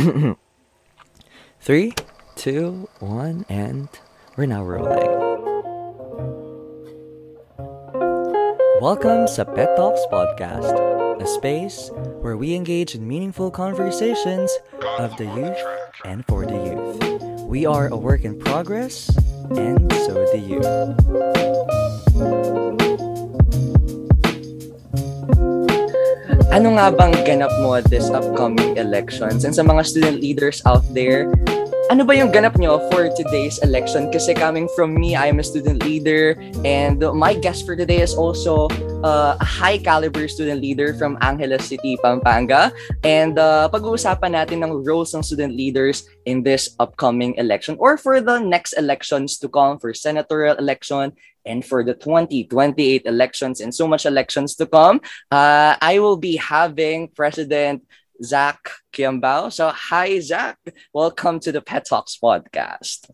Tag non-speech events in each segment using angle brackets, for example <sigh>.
<coughs> Three, two, one, and we're now rolling. Welcome to Pet Talks Podcast, a space where we engage in meaningful conversations of the youth and for the youth. We are a work in progress, and so do you. Ano nga bang ganap mo this upcoming elections? And sa mga student leaders out there, ano ba yung ganap nyo for today's election? Kasi coming from me, I am a student leader and my guest for today is also uh, a high caliber student leader from Angeles City, Pampanga. And uh, pag-uusapan natin ng roles ng student leaders in this upcoming election or for the next elections to come for senatorial election and for the 2028 elections and so much elections to come. Uh, I will be having President Zach Kiambao. So, hi, Zach. Welcome to the Pet Talks podcast.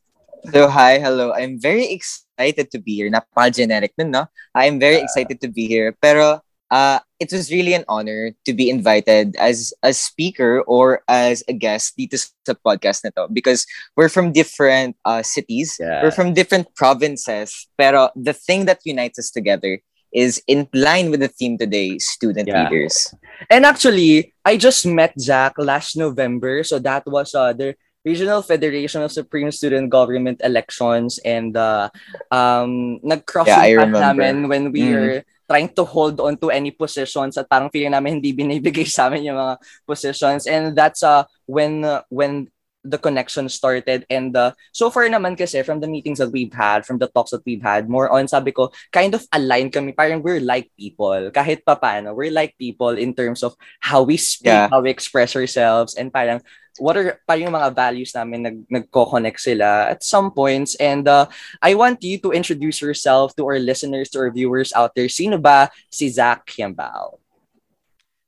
So, hi, hello. I'm very excited to be here. Napaka-generic nun, no? I'm very excited to be here. Pero uh, it was really an honor to be invited as a speaker or as a guest dito sa podcast na to because we're from different uh, cities, yeah. we're from different provinces, pero the thing that unites us together is in line with the theme today, student yeah. leaders. And actually, I just met Zach last November, so that was uh, the Regional Federation of Supreme Student Government Elections and uh, um, nag-cross yeah, namin when we mm. were trying to hold on to any positions at parang feeling namin hindi binibigay <laughs> sa amin yung mga positions and that's uh when uh, when the connection started and uh, so far naman kasi from the meetings that we've had from the talks that we've had more on sabi ko kind of aligned kami. Parang we're like people. Kahit pa paano we're like people in terms of how we speak yeah. how we express ourselves and parang what are pa yung mga values namin nag nagko-connect sila at some points. And uh, I want you to introduce yourself to our listeners to our viewers out there. Sino ba si Zach Kiambao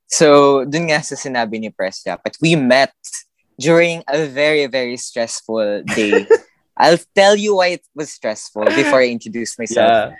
So dun nga sa sinabi ni Press Dapat we met during a very very stressful day <laughs> I'll tell you why it was stressful before I introduce myself yeah.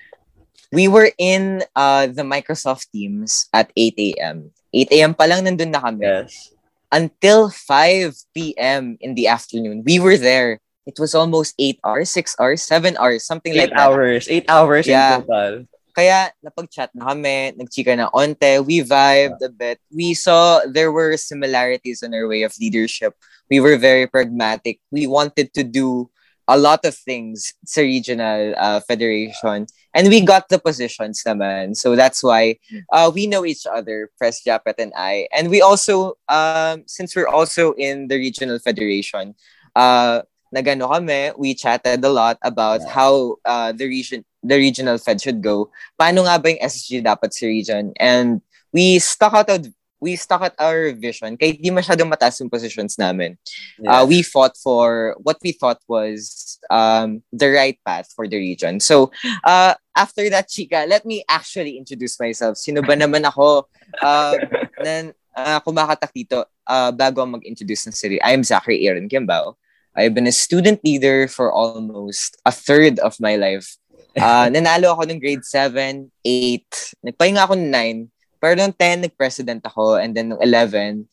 we were in uh, the Microsoft Teams at 8 a.m. 8 a.m. pa lang nandun na kami. Yes until 5 p.m. in the afternoon. We were there. It was almost 8 hours, 6 hours, 7 hours, something eight like hours, that. 8 hours yeah. in total. Kaya napag-chat na kami, nagchika na onte, we vibed a bit. We saw there were similarities in our way of leadership. We were very pragmatic. We wanted to do a lot of things sa regional uh, federation. And we got the positions naman. So that's why uh, we know each other, Press Japet and I. And we also, um, since we're also in the regional federation, uh, nagano kami, we chatted a lot about how uh, the region the regional fed should go. Paano nga ba yung SSG dapat sa region? And we stuck out of we stuck at our vision kahit di masyadong mataas yung positions namin. Yeah. Uh, we fought for what we thought was um, the right path for the region. So, uh, after that, Chika, let me actually introduce myself. Sino ba naman ako? <laughs> Uh, nan, uh, kumakatak dito uh, bago mag-introduce ng sarili. I am Zachary Aaron Kimbao. I've been a student leader for almost a third of my life. Uh, nanalo ako ng grade 7, 8. Nagpahinga ako ng 9 pero nung 10, nag-president ako. And then nung 11,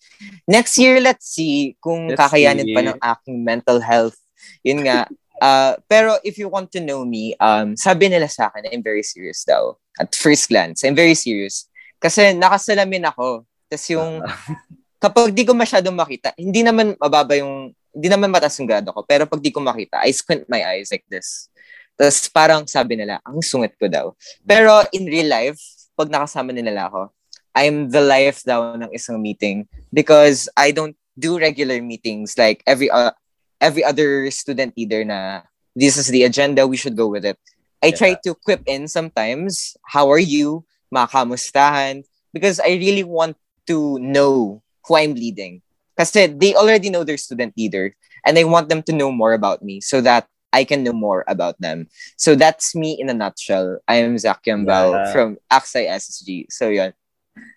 next year, let's see kung let's kakayanin see. pa ng aking mental health. Yun nga. Uh, pero if you want to know me, um, sabi nila sa akin, I'm very serious daw. At first glance, I'm very serious. Kasi nakasalamin ako. Tapos yung, kapag di ko masyadong makita, hindi naman mababa yung, hindi naman mataas yung grado ko. Pero pag di ko makita, I squint my eyes like this. Tapos parang sabi nila, ang sungit ko daw. Pero in real life, pag nakasama nila ako, I'm the life daw ng isang meeting because I don't do regular meetings like every uh, every other student leader na this is the agenda, we should go with it. I yeah. try to quip in sometimes, how are you? Makamustahan. Because I really want to know who I'm leading. Kasi they already know their student leader and I want them to know more about me so that I can know more about them. So that's me in a nutshell. I am Zach Yambao yeah. from Aksay SSG. So yun.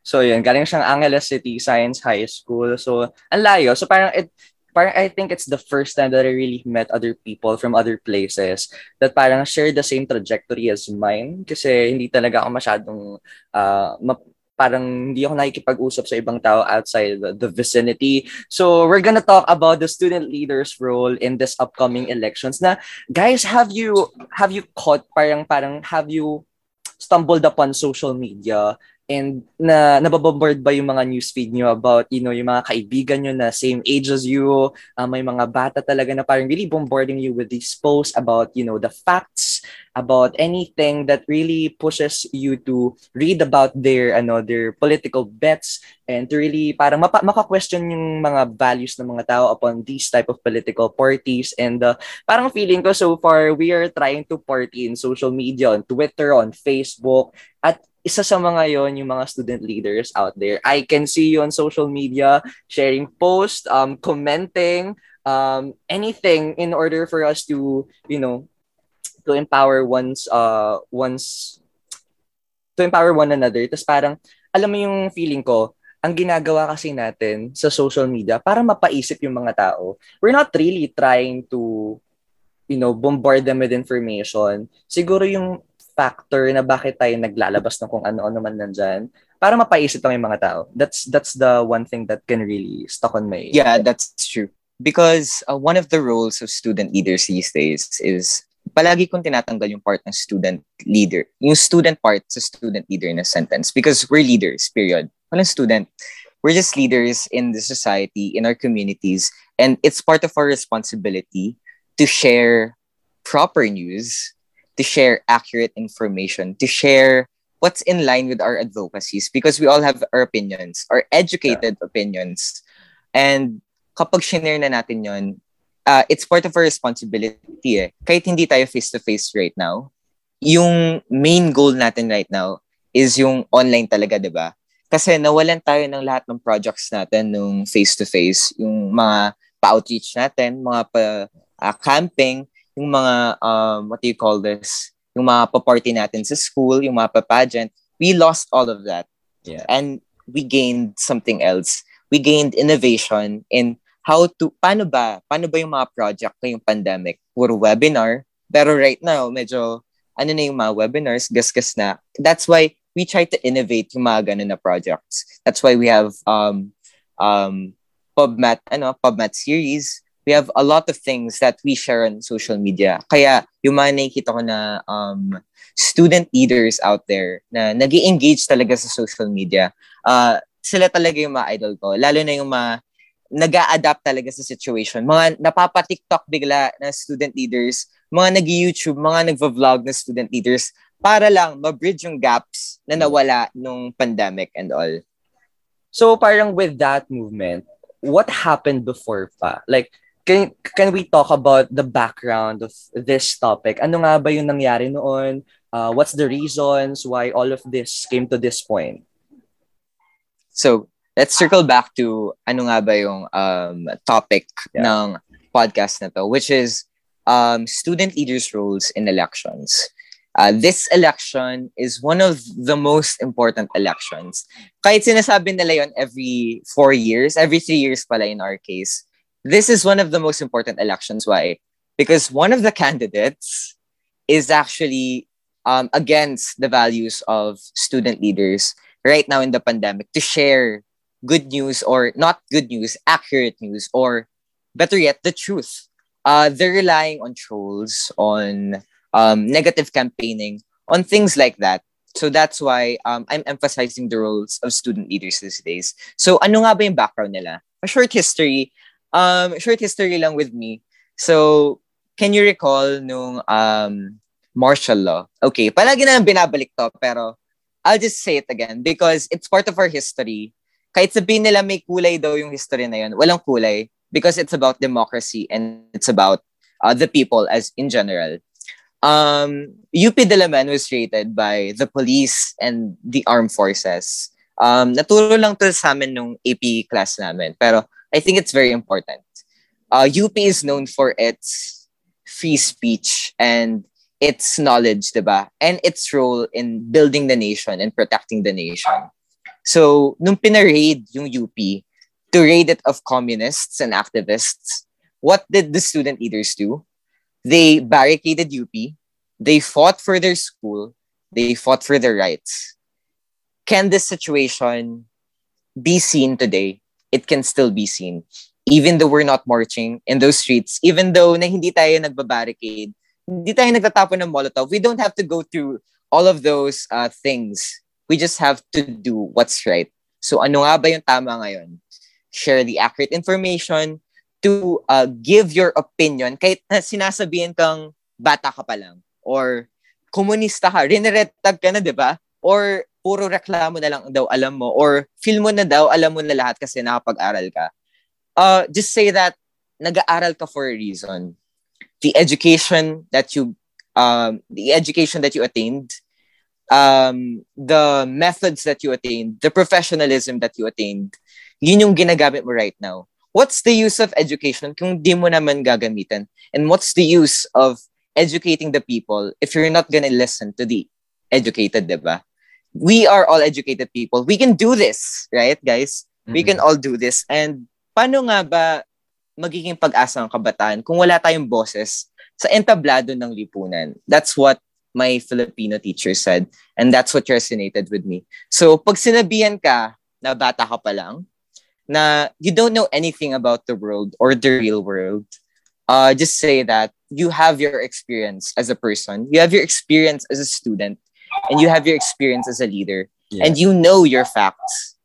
So yun, galing siyang Angeles City Science High School. So ang layo. So parang it parang I think it's the first time that I really met other people from other places that parang share the same trajectory as mine kasi hindi talaga ako masyadong uh, ma- parang hindi ako nakikipag-usap sa ibang tao outside the, vicinity. So we're gonna talk about the student leaders role in this upcoming elections. Na guys, have you have you caught parang parang have you stumbled upon social media and na nababombard ba yung mga newsfeed nyo about, you know, yung mga kaibigan nyo na same age as you, uh, may mga bata talaga na parang really bombarding you with these posts about, you know, the facts, about anything that really pushes you to read about their, ano, their political bets and to really parang mapa- maka-question yung mga values ng mga tao upon these type of political parties. And uh, parang feeling ko so far we are trying to party in social media on Twitter on Facebook at isa sa mga yon yung mga student leaders out there. I can see you on social media sharing posts, um, commenting, um, anything in order for us to, you know, to empower one's, uh, one's, to empower one another. Tapos parang, alam mo yung feeling ko, ang ginagawa kasi natin sa social media para mapaisip yung mga tao. We're not really trying to, you know, bombard them with information. Siguro yung factor na bakit tayo naglalabas ng kung ano-ano man nandyan para mapaisip lang yung mga tao. That's that's the one thing that can really stuck on my Yeah, that's true. Because uh, one of the roles of student leaders these days is palagi kong tinatanggal yung part ng student leader. Yung student part sa student leader in a sentence because we're leaders, period. Walang student. We're just leaders in the society, in our communities, and it's part of our responsibility to share proper news to share accurate information, to share what's in line with our advocacies because we all have our opinions, our educated yeah. opinions. And kapag shinare na natin yon, uh, it's part of our responsibility eh. Kahit hindi tayo face-to-face right now, yung main goal natin right now is yung online talaga, di ba? Kasi nawalan tayo ng lahat ng projects natin nung face-to-face, yung mga pa-outreach natin, mga pa-camping, uh, yung mga, um, what do you call this? Yung mga pa-party natin sa school, yung mga pa-pageant, we lost all of that. Yeah. And we gained something else. We gained innovation in how to, paano ba, paano ba yung mga project ngayong pandemic? Puro webinar. Pero right now, medyo, ano na yung mga webinars, gas-gas na. That's why we try to innovate yung mga ganun na projects. That's why we have um, um, PubMat, ano, PubMat series we have a lot of things that we share on social media. Kaya yung mga nakikita ko na um, student leaders out there na nag engage talaga sa social media, uh, sila talaga yung mga idol ko. Lalo na yung mga nag adapt talaga sa situation. Mga napapa-TikTok bigla na student leaders, mga nag-YouTube, mga nagva-vlog na student leaders para lang ma-bridge yung gaps na nawala nung pandemic and all. So parang with that movement, what happened before pa? Like, can, can we talk about the background of this topic? Ano nga ba yung nangyari noon? Uh, what's the reasons why all of this came to this point? So, let's circle back to ano nga ba yung um, topic yeah. ng podcast na to, which is um, student leaders' roles in elections. Uh, this election is one of the most important elections. Kahit sinasabi nila yon every four years, every three years pala in our case, this is one of the most important elections. Why? Because one of the candidates is actually um, against the values of student leaders right now in the pandemic to share good news or not good news, accurate news, or better yet, the truth. Uh, they're relying on trolls, on um, negative campaigning, on things like that. So that's why um, I'm emphasizing the roles of student leaders these days. So ano nga ba yung background nila? A short history, um, short history lang with me. So, can you recall nung um, martial law? Okay, palagi na binabalik to, pero I'll just say it again because it's part of our history. Kahit sabihin nila may kulay daw yung history na yun, walang kulay because it's about democracy and it's about uh, the people as in general. Um, UP Dalaman was created by the police and the armed forces. Um, naturo lang to sa amin nung AP class namin. Pero I think it's very important. Uh, UP is known for its free speech and its knowledge, diba? And its role in building the nation and protecting the nation. So, nung pinaraid yung UP to raid it of communists and activists, what did the student leaders do? They barricaded UP. They fought for their school. They fought for their rights. can this situation be seen today? It can still be seen. Even though we're not marching in those streets, even though na hindi tayo nagbabarricade, hindi tayo nagtatapon ng Molotov, we don't have to go through all of those uh, things. We just have to do what's right. So ano nga ba yung tama ngayon? Share the accurate information to uh, give your opinion kahit na sinasabihin kang bata ka pa lang or komunista ka, rineretag ka na, di ba? Or puro reklamo na lang daw alam mo or feel mo na daw alam mo na lahat kasi nakapag-aral ka. Uh, just say that nag-aaral ka for a reason. The education that you um, the education that you attained, um, the methods that you attained, the professionalism that you attained, yun yung ginagamit mo right now. What's the use of education kung di mo naman gagamitin? And what's the use of educating the people if you're not gonna listen to the educated, di ba? We are all educated people. We can do this, right, guys? Mm-hmm. We can all do this. And paano nga ba magiging pag-asa ng kabataan kung wala tayong boses sa entablado ng lipunan? That's what my Filipino teacher said. And that's what resonated with me. So, pag sinabihan ka na bata ka pa lang, na you don't know anything about the world or the real world, uh, just say that you have your experience as a person, you have your experience as a student, and you have your experience as a leader yeah. and you know your facts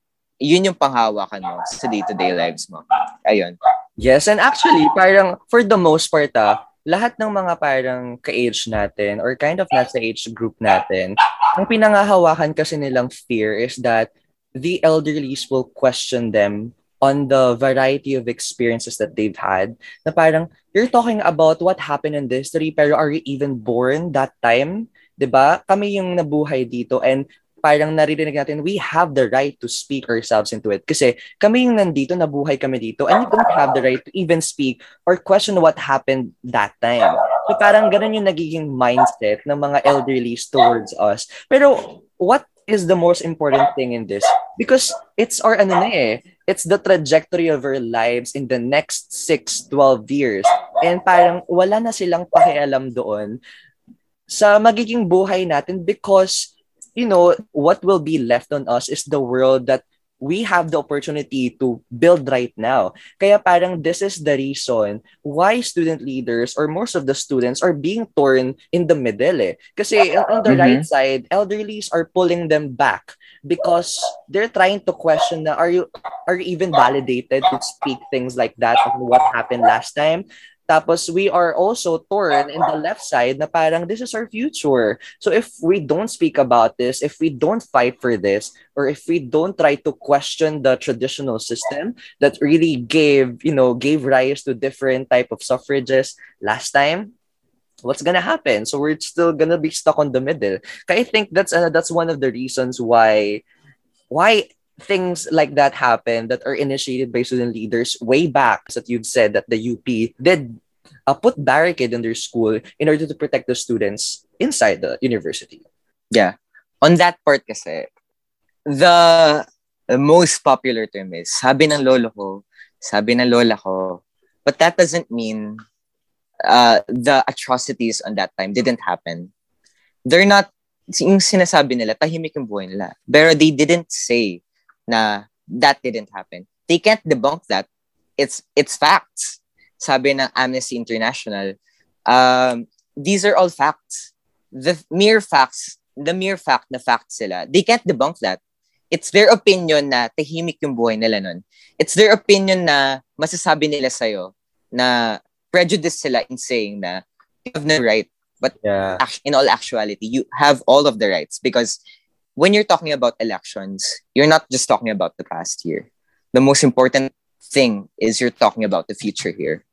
yun yung panghawakan mo sa day-to-day lives mo. Ayun. Yes, and actually, parang for the most part, ah, lahat ng mga parang ka-age natin or kind of nasa age group natin, ang pinangahawakan kasi nilang fear is that the elderlies will question them on the variety of experiences that they've had. Na parang, you're talking about what happened in history, pero are you even born that time? 'Di ba? Kami yung nabuhay dito and parang naririnig natin, we have the right to speak ourselves into it. Kasi kami yung nandito, nabuhay kami dito, and we don't have the right to even speak or question what happened that time. So parang ganun yung nagiging mindset ng mga elderlies towards us. Pero what is the most important thing in this? Because it's our ano na eh, it's the trajectory of our lives in the next 6, 12 years. And parang wala na silang pakialam doon sa magiging buhay natin because you know what will be left on us is the world that we have the opportunity to build right now. Kaya parang this is the reason why student leaders or most of the students are being torn in the middle eh. Kasi on the mm-hmm. right side, elderlies are pulling them back because they're trying to question na are you are you even validated to speak things like that on what happened last time? Tapos we are also torn in the left side na parang this is our future. So if we don't speak about this, if we don't fight for this, or if we don't try to question the traditional system that really gave, you know, gave rise to different type of suffrages last time, what's gonna happen? So we're still gonna be stuck on the middle. I think that's uh, that's one of the reasons why why things like that happen that are initiated by student leaders way back that you've said that the UP did uh, put barricade in their school in order to protect the students inside the university. Yeah. On that part kasi, the, most popular term is, sabi ng lolo ko, sabi ng lola ko, but that doesn't mean uh, the atrocities on that time didn't happen. They're not, yung sinasabi nila, tahimik yung buhay nila. Pero they didn't say na that didn't happen. They can't debunk that. It's it's facts. Sabi ng Amnesty International, um, these are all facts. The mere facts, the mere fact na facts sila, they can't debunk that. It's their opinion na tahimik yung buhay nila nun. It's their opinion na masasabi nila sa'yo na prejudice sila in saying na you have no right. But yeah. in all actuality, you have all of the rights because when you're talking about elections, you're not just talking about the past year. The most important thing is you're talking about the future here.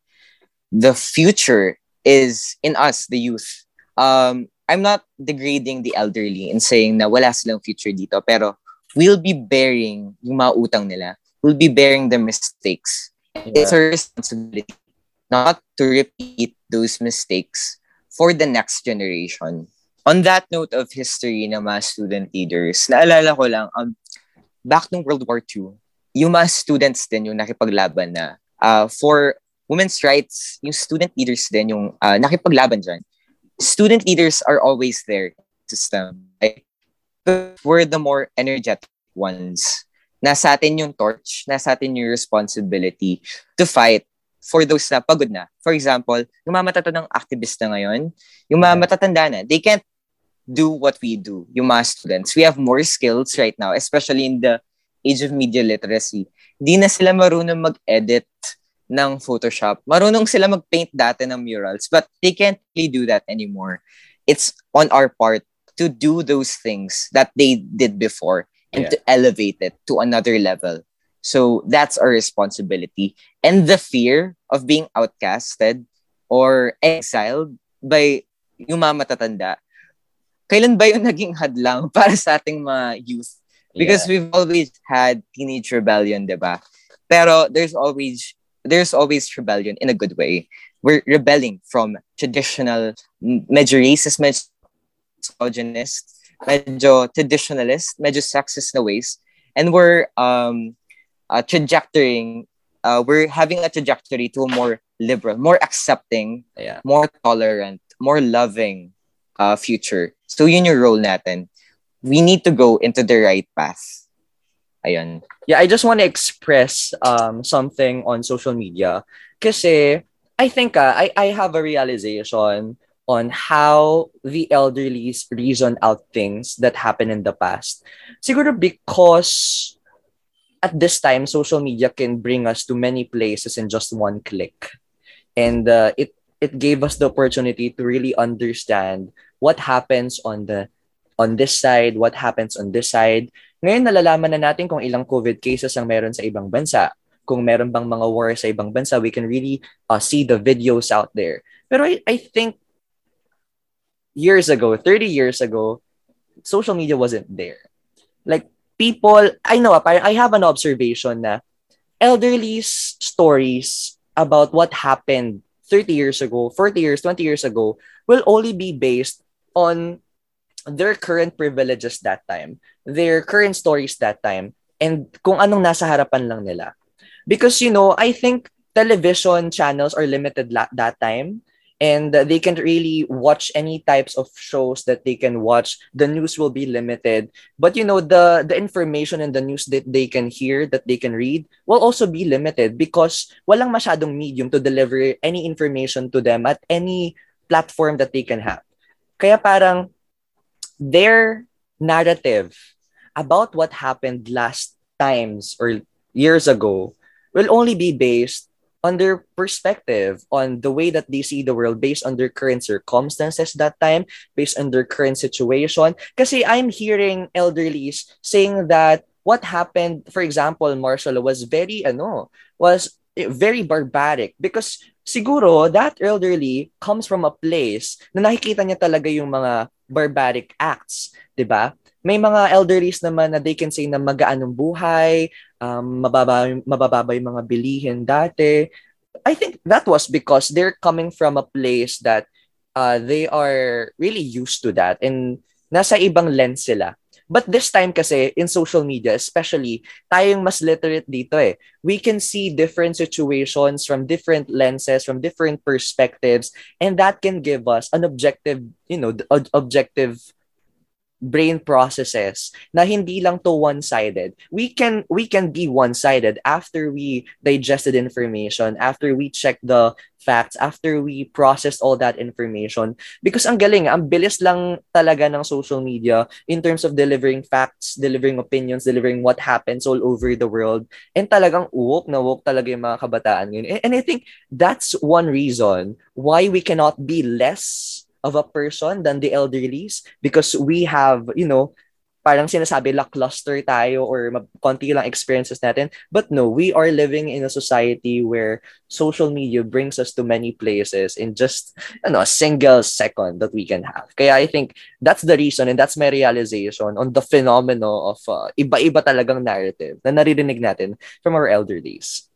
The future is in us, the youth. Um, I'm not degrading the elderly and saying na wala silang future dito, pero we'll be bearing yung mga utang nila. We'll be bearing the mistakes. Yeah. It's our responsibility not to repeat those mistakes for the next generation on that note of history ng mga student leaders, naalala ko lang, um, back nung World War II, yung mga students din yung nakipaglaban na uh, for women's rights, yung student leaders din yung uh, nakipaglaban dyan. Student leaders are always there system. Like, we're the more energetic ones. Nasa atin yung torch, nasa atin yung responsibility to fight for those na pagod na. For example, yung mga matatandang activist na ngayon, yung mga matatanda na, they can't do what we do, yung mga students. We have more skills right now, especially in the age of media literacy. Di na sila marunong mag-edit ng Photoshop. Marunong sila mag-paint dati ng murals, but they can't really do that anymore. It's on our part to do those things that they did before and yeah. to elevate it to another level. So that's our responsibility. And the fear of being outcasted or exiled by yung mga matatanda, kailan ba yung <laughs> naging hadlang para sa ating mga youth? Because yeah. we've always had teenage rebellion, di ba? Pero there's always there's always rebellion in a good way. We're rebelling from traditional, medyo racist, medyo misogynist, medyo traditionalist, medyo sexist na ways. And we're um, uh, trajectorying, uh, we're having a trajectory to a more liberal, more accepting, yeah. more tolerant, more loving uh, future. So yun yung role natin. We need to go into the right path. Ayun. Yeah, I just want to express um, something on social media. Kasi I think uh, I, I have a realization on how the elderly reason out things that happened in the past. Siguro because at this time, social media can bring us to many places in just one click. And uh, it, it gave us the opportunity to really understand what happens on the on this side, what happens on this side. Ngayon, nalalaman na natin kung ilang COVID cases ang meron sa ibang bansa. Kung meron bang mga war sa ibang bansa, we can really uh, see the videos out there. Pero I, I think years ago, 30 years ago, social media wasn't there. Like people, I know, I have an observation na elderly stories about what happened 30 years ago, 40 years, 20 years ago will only be based on their current privileges that time, their current stories that time, and kung anong nasa harapan lang nila. Because, you know, I think television channels are limited la- that time. and they can really watch any types of shows that they can watch the news will be limited but you know the the information and the news that they can hear that they can read will also be limited because walang masyadong medium to deliver any information to them at any platform that they can have kaya parang their narrative about what happened last times or years ago will only be based on their perspective, on the way that they see the world based on their current circumstances that time, based on their current situation. Kasi I'm hearing elderlies saying that what happened, for example, Marshall was very, ano, was very barbaric because siguro that elderly comes from a place na nakikita niya talaga yung mga barbaric acts, 'di ba? May mga elderlies naman na they can say na magaan ang buhay, um, mababa, mabababa yung mga bilihin dati. I think that was because they're coming from a place that uh, they are really used to that and nasa ibang lens sila. But this time kasi, in social media, especially, tayong mas literate dito eh. We can see different situations from different lenses, from different perspectives, and that can give us an objective, you know, objective brain processes na hindi lang to one-sided. We can we can be one-sided after we digested information, after we check the facts, after we process all that information. Because ang galing, ang bilis lang talaga ng social media in terms of delivering facts, delivering opinions, delivering what happens all over the world. And talagang uwok na uwok talaga yung mga kabataan ngayon. And I think that's one reason why we cannot be less of a person than the elderlies because we have, you know, parang sinasabi lackluster tayo or konti lang experiences natin. But no, we are living in a society where social media brings us to many places in just you know, a single second that we can have. Kaya I think that's the reason and that's my realization on the phenomenon of uh, iba-iba talagang narrative na naririnig natin from our elderlies.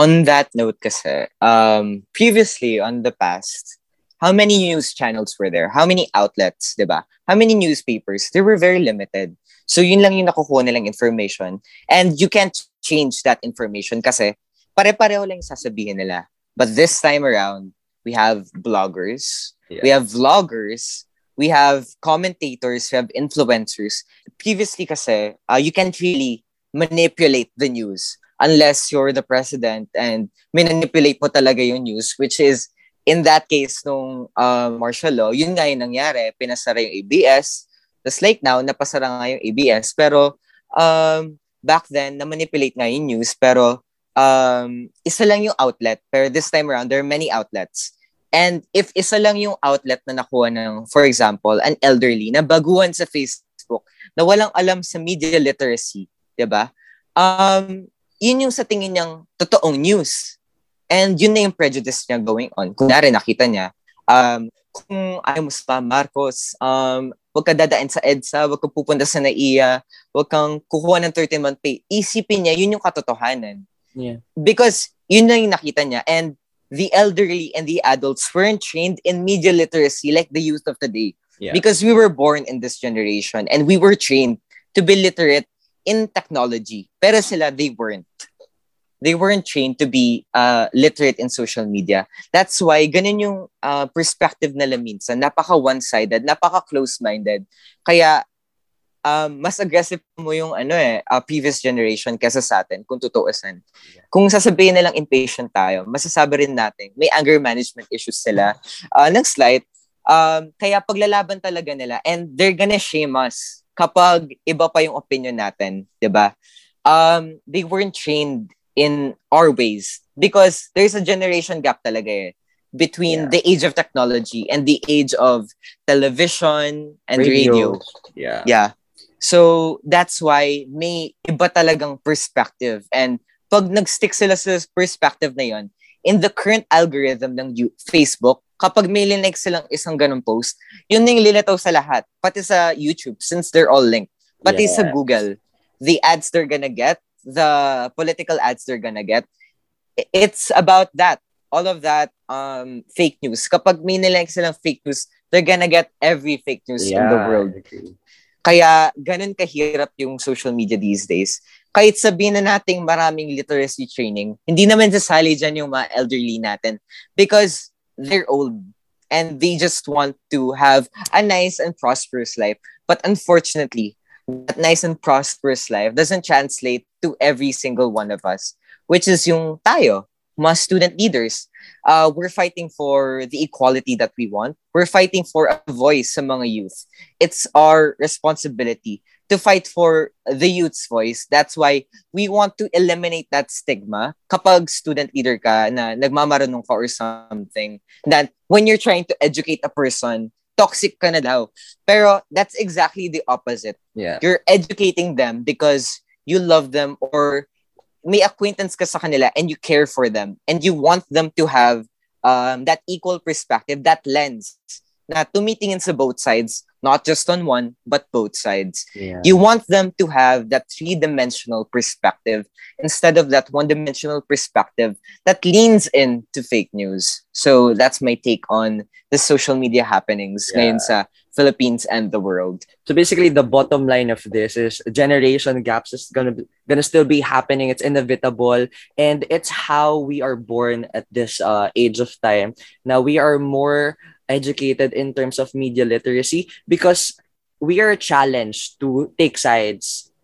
On that note kasi, um, previously on the past, how many news channels were there? How many outlets, di ba? How many newspapers? They were very limited. So yun lang yung nakukuha nilang information. And you can't change that information kasi pare-pareho lang sasabihin nila. But this time around, we have bloggers, yeah. we have vloggers we have commentators, we have influencers. Previously kasi, uh, you can't really manipulate the news unless you're the president and manipulate mo talaga yung news, which is, in that case, nung uh, martial law, yun nga yung nangyari, pinasara yung ABS, Just like now, napasara nga yung ABS, pero um, back then, na-manipulate nga yung news, pero um, isa lang yung outlet. Pero this time around, there are many outlets. And if isa lang yung outlet na nakuha ng, for example, an elderly na baguhan sa Facebook, na walang alam sa media literacy, di ba? Um, yun yung sa tingin niyang totoong news. And yun na yung prejudice niya going on. Kung nari nakita niya, um, kung ayaw mo sa Marcos, um, wag ka dadaan sa EDSA, wag ka pupunta sa NAIA, wag kang kukuha ng 13-month pay. Isipin niya, yun yung katotohanan. Yeah. Because yun na yung nakita niya. And the elderly and the adults weren't trained in media literacy like the youth of today. Yeah. Because we were born in this generation and we were trained to be literate in technology. Pero sila, they weren't. They weren't trained to be uh, literate in social media. That's why ganun yung uh, perspective nila minsan. Napaka one-sided, napaka close-minded. Kaya um, mas aggressive mo yung ano eh, uh, previous generation kesa sa atin, kung tutuusan. Kung sasabihin nilang impatient tayo, masasabi rin natin, may anger management issues sila uh, ng slight. Um, kaya paglalaban talaga nila and they're gonna shame us kapag iba pa yung opinion natin, di ba? Um, they weren't trained in our ways because there's a generation gap talaga eh between yeah. the age of technology and the age of television and radio. radio. Yeah. Yeah. So, that's why may iba talagang perspective. And pag nag-stick sila sa perspective na yon, in the current algorithm ng Facebook, kapag may linike silang isang ganong post, yun yung lilitaw sa lahat. Pati sa YouTube, since they're all linked. Pati yes. sa Google, the ads they're gonna get, the political ads they're gonna get, it's about that. All of that um, fake news. Kapag may nilike silang fake news, they're gonna get every fake news yeah, in the world. Kaya ganun kahirap yung social media these days. Kahit sabihin na nating maraming literacy training, hindi naman sasali dyan yung mga elderly natin because they're old and they just want to have a nice and prosperous life. But unfortunately, that nice and prosperous life doesn't translate to every single one of us, which is yung tayo, mga student leaders uh, we're fighting for the equality that we want. We're fighting for a voice sa mga youth. It's our responsibility to fight for the youth's voice. That's why we want to eliminate that stigma kapag student leader ka na nagmamarunong ka or something. That when you're trying to educate a person, toxic ka na daw. Pero that's exactly the opposite. Yeah. You're educating them because you love them or may acquaintance ka sa kanila and you care for them and you want them to have um, that equal perspective, that lens na tumitingin sa both sides, not just on one, but both sides. Yeah. You want them to have that three-dimensional perspective instead of that one-dimensional perspective that leans into fake news. So that's my take on the social media happenings yeah. ngayon sa Philippines and the world. So basically, the bottom line of this is generation gaps is gonna be, gonna still be happening. It's inevitable, and it's how we are born at this uh, age of time. Now we are more educated in terms of media literacy because we are challenged to take sides.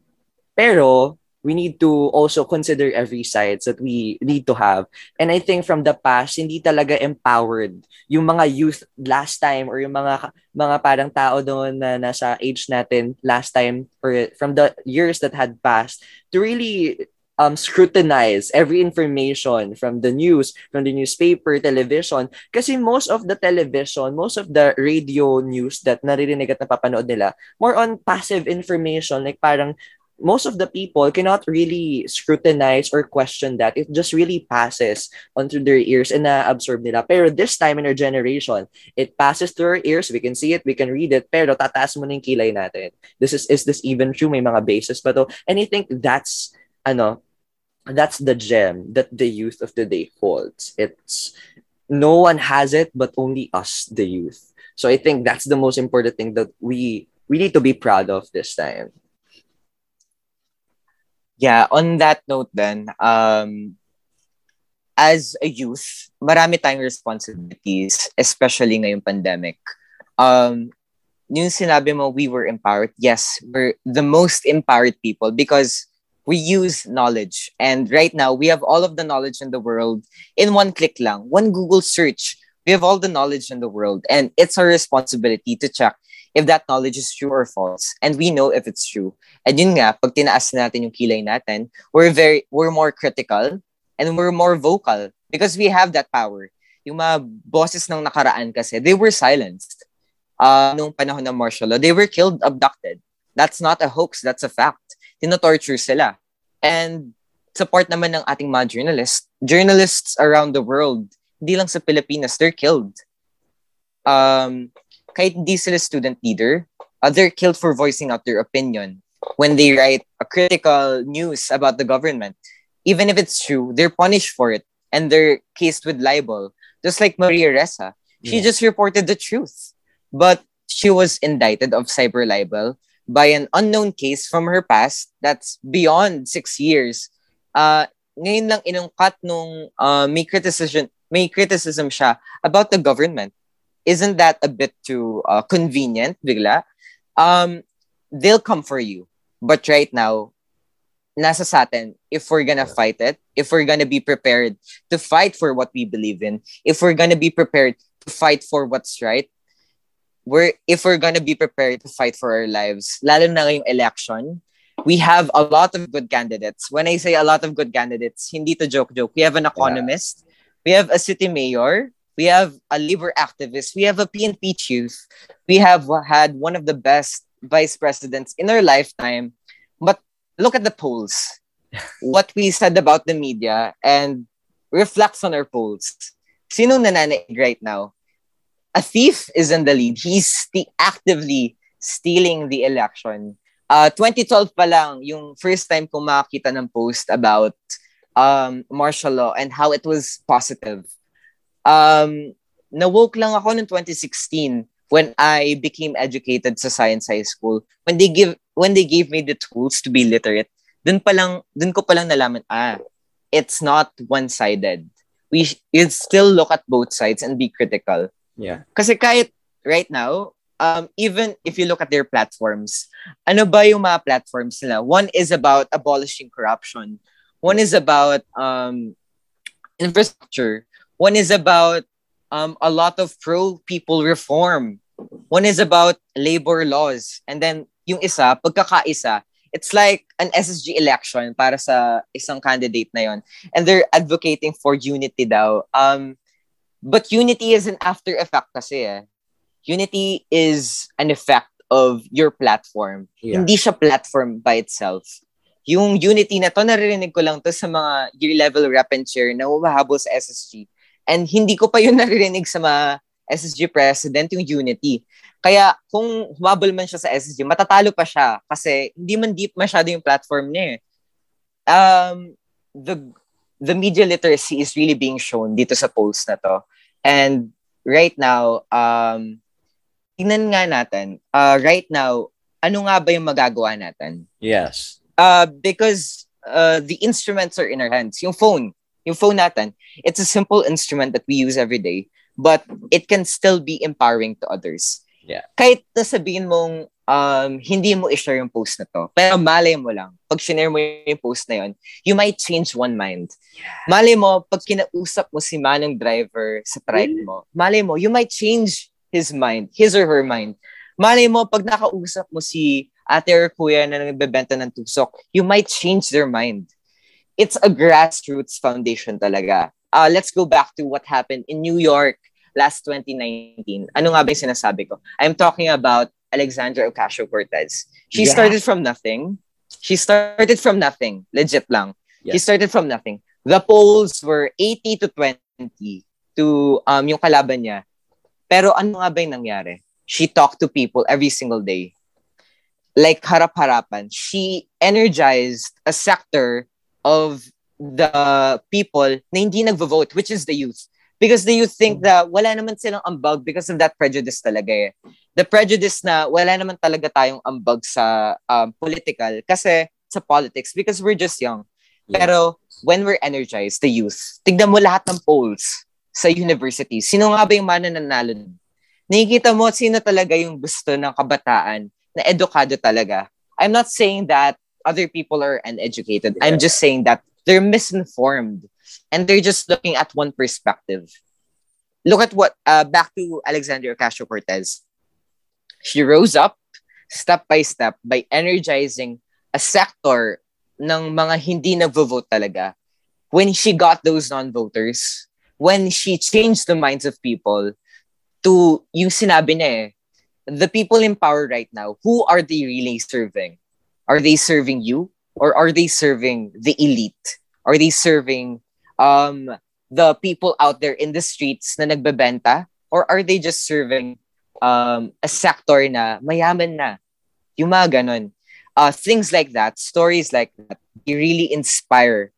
Pero we need to also consider every sides that we need to have. And I think from the past, hindi talaga empowered yung mga youth last time or yung mga mga parang tao doon na nasa age natin last time or from the years that had passed to really um, scrutinize every information from the news, from the newspaper, television. Kasi most of the television, most of the radio news that naririnig at napapanood nila, more on passive information, like parang most of the people cannot really scrutinize or question that. It just really passes onto their ears and na-absorb nila. Pero this time in our generation, it passes through our ears. We can see it, we can read it, pero tataas mo na yung kilay natin. This is, is this even true? May mga basis pa to. And I think that's, ano, that's the gem that the youth of the day holds. It's, no one has it, but only us, the youth. So I think that's the most important thing that we we need to be proud of this time yeah, on that note then, um, as a youth, marami tayong responsibilities, especially ngayong pandemic. Um, yung sinabi mo, we were empowered. Yes, we're the most empowered people because we use knowledge. And right now, we have all of the knowledge in the world in one click lang, one Google search. We have all the knowledge in the world. And it's our responsibility to check if that knowledge is true or false. And we know if it's true. And yun nga, pag tinaas natin yung kilay natin, we're very, we're more critical and we're more vocal because we have that power. Yung mga bosses ng nakaraan kasi, they were silenced uh, nung panahon ng martial law, they were killed, abducted. That's not a hoax, that's a fact. Tino-torture sila. And support naman ng ating mga journalists, journalists around the world, hindi lang sa Pilipinas, they're killed. Um, kahit hindi sila student leader, uh, they're killed for voicing out their opinion when they write a critical news about the government. Even if it's true, they're punished for it and they're cased with libel. Just like Maria Ressa, she yeah. just reported the truth. But she was indicted of cyber libel by an unknown case from her past that's beyond six years. Uh, ngayon lang inungkat nung uh, may criticism may criticism siya about the government. Isn't that a bit too uh, convenient, bigla? Um, they'll come for you. But right now, nasa sa atin, if we're gonna fight it, if we're gonna be prepared to fight for what we believe in, if we're gonna be prepared to fight for what's right, we're if we're gonna be prepared to fight for our lives, lalo na ngayong election, we have a lot of good candidates. When I say a lot of good candidates, hindi to joke joke. We have an economist, yeah. we have a city mayor, we have a labor activist, we have a PNP chief, we have had one of the best vice presidents in our lifetime. But look at the polls. <laughs> what we said about the media and reflects on our polls. Sino nananaig right now? A thief is in the lead. He's st- actively stealing the election. Uh, 2012 pa lang, yung first time ko makakita ng post about um, martial law and how it was positive. Um, na-woke lang ako noong 2016 when I became educated sa Science High School. When they give when they gave me the tools to be literate, dun pa lang dun ko pa lang nalaman ah, it's not one-sided. We should still look at both sides and be critical. Yeah. Kasi kahit right now, um, even if you look at their platforms, ano ba yung mga platforms nila? One is about abolishing corruption. One is about um, infrastructure. One is about um, a lot of pro-people reform. One is about labor laws. And then yung isa, pagkakaisa, it's like an SSG election para sa isang candidate na yon. And they're advocating for unity daw. Um, But unity is an after effect kasi eh. Unity is an effect of your platform. Yeah. Hindi siya platform by itself. Yung unity na to, naririnig ko lang to sa mga year level rep and chair na umahabol sa SSG. And hindi ko pa yun <laughs> naririnig sa mga SSG president, yung unity. Kaya kung humabol man siya sa SSG, matatalo pa siya kasi hindi man deep masyado yung platform niya eh. Um, the the media literacy is really being shown dito sa polls na to. And right now, um, tingnan nga natin, uh, right now, ano nga ba yung magagawa natin? Yes. Uh, because uh, the instruments are in our hands. Yung phone, yung phone natin, it's a simple instrument that we use every day, but it can still be empowering to others. Yeah. Kahit sabihin mong um, hindi mo i-share yung post na to. Pero malay mo lang, pag sinare mo yung post na yun, you might change one mind. Yeah. Malay mo, pag kinausap mo si manong driver sa trike mm. mo, malay mo, you might change his mind, his or her mind. Malay mo, pag nakausap mo si ate or kuya na nagbebenta ng tusok, you might change their mind. It's a grassroots foundation talaga. Uh, let's go back to what happened in New York last 2019. Ano nga ba yung sinasabi ko? I'm talking about Alexandra Ocasio-Cortez. She yeah. started from nothing. She started from nothing. Legit lang. Yes. She started from nothing. The polls were 80 to 20 to um, yung kalaban niya. Pero ano nga ba yung nangyari? She talked to people every single day. Like harap-harapan. She energized a sector of the people na hindi nagvo-vote, which is the youth. Because the youth think that wala naman silang ambag because of that prejudice talaga eh the prejudice na wala naman talaga tayong ambag sa um, political kasi sa politics because we're just young. Yeah. Pero when we're energized, the youth, tignan mo lahat ng polls sa universities. Sino nga ba yung mananalo? nakikita mo sino talaga yung gusto ng kabataan na edukado talaga. I'm not saying that other people are uneducated. Yeah. I'm just saying that they're misinformed and they're just looking at one perspective. Look at what, uh, back to Alexandria Castro Cortez. She rose up step by step by energizing a sector ng mga hindi nagvo-vote talaga. When she got those non-voters, when she changed the minds of people to yung sinabi niya eh, the people in power right now, who are they really serving? Are they serving you? Or are they serving the elite? Are they serving um, the people out there in the streets na nagbebenta? Or are they just serving um, a sector na mayaman na? Yung mga ganun. Uh, things like that, stories like that, they really inspire.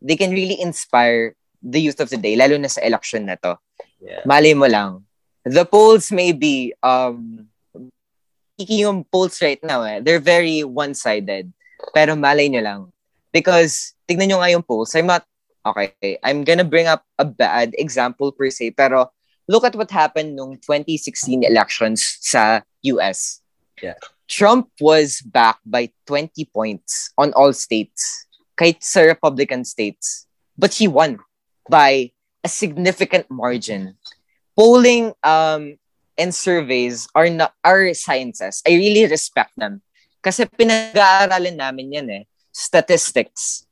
They can really inspire the youth of today, lalo na sa election na to. Yeah. Malay mo lang, the polls may be um yung polls right now eh, they're very one-sided. Pero malay nyo lang. Because, tignan nyo nga yung polls. I'm not, okay, I'm gonna bring up a bad example per se, pero look at what happened nung 2016 elections sa US. Yeah. Trump was back by 20 points on all states, kahit sa Republican states. But he won by a significant margin polling um, and surveys are not are sciences. I really respect them. Kasi pinag-aaralan namin yan eh. Statistics,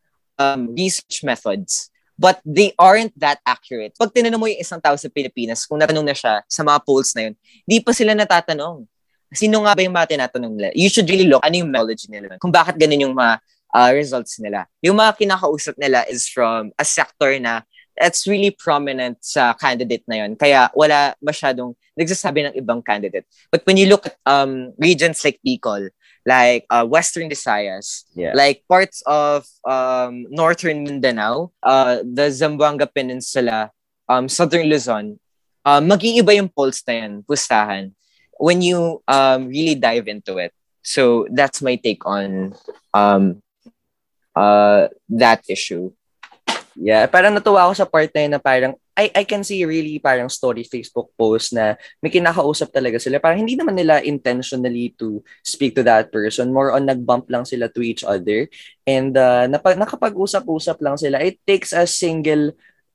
um, research methods. But they aren't that accurate. Pag tinanong mo yung isang tao sa Pilipinas, kung natanong na siya sa mga polls na yun, di pa sila natatanong. Sino nga ba yung mga tinatanong nila? You should really look ano yung knowledge nila. Kung bakit ganun yung mga uh, results nila. Yung mga kinakausap nila is from a sector na that's really prominent sa candidate na yon. Kaya wala masyadong nagsasabi ng ibang candidate. But when you look at um, regions like Bicol, like uh, Western Visayas, yeah. like parts of um, Northern Mindanao, uh, the Zamboanga Peninsula, um, Southern Luzon, uh, mag-iiba yung polls na yan, pustahan, when you um, really dive into it. So that's my take on um, uh, that issue. Yeah, parang natuwa ako sa part na yun na parang I, I can see really parang story Facebook post na may kinakausap talaga sila. Parang hindi naman nila intentionally to speak to that person. More on nag-bump lang sila to each other. And uh, nap- nakapag-usap-usap lang sila. It takes a single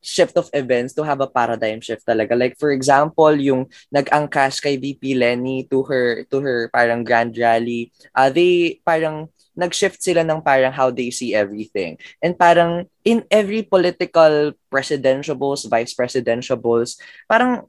shift of events to have a paradigm shift talaga. Like for example, yung nag-angkas kay VP Lenny to her to her parang grand rally, uh, they parang nag-shift sila ng parang how they see everything. And parang in every political presidential bulls, vice presidential bulls, parang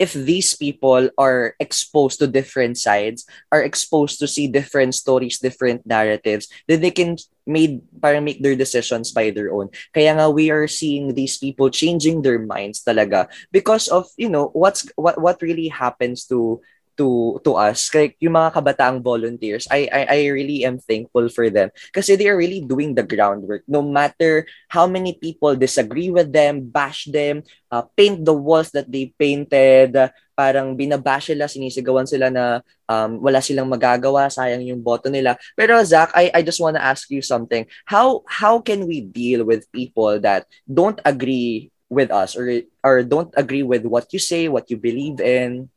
if these people are exposed to different sides, are exposed to see different stories, different narratives, then they can made para make their decisions by their own. Kaya nga we are seeing these people changing their minds talaga because of, you know, what's what what really happens to to to us like yung mga kabataang volunteers I, I I really am thankful for them. Kasi they are really doing the groundwork. No matter how many people disagree with them bash them uh, paint the walls that they painted parang binabash sila sinisigawan sila na um, wala silang magagawa sayang yung boto nila. Pero Zach I I just want to ask you something. How how can we deal with people that don't agree with us or or don't agree with what you say what you believe in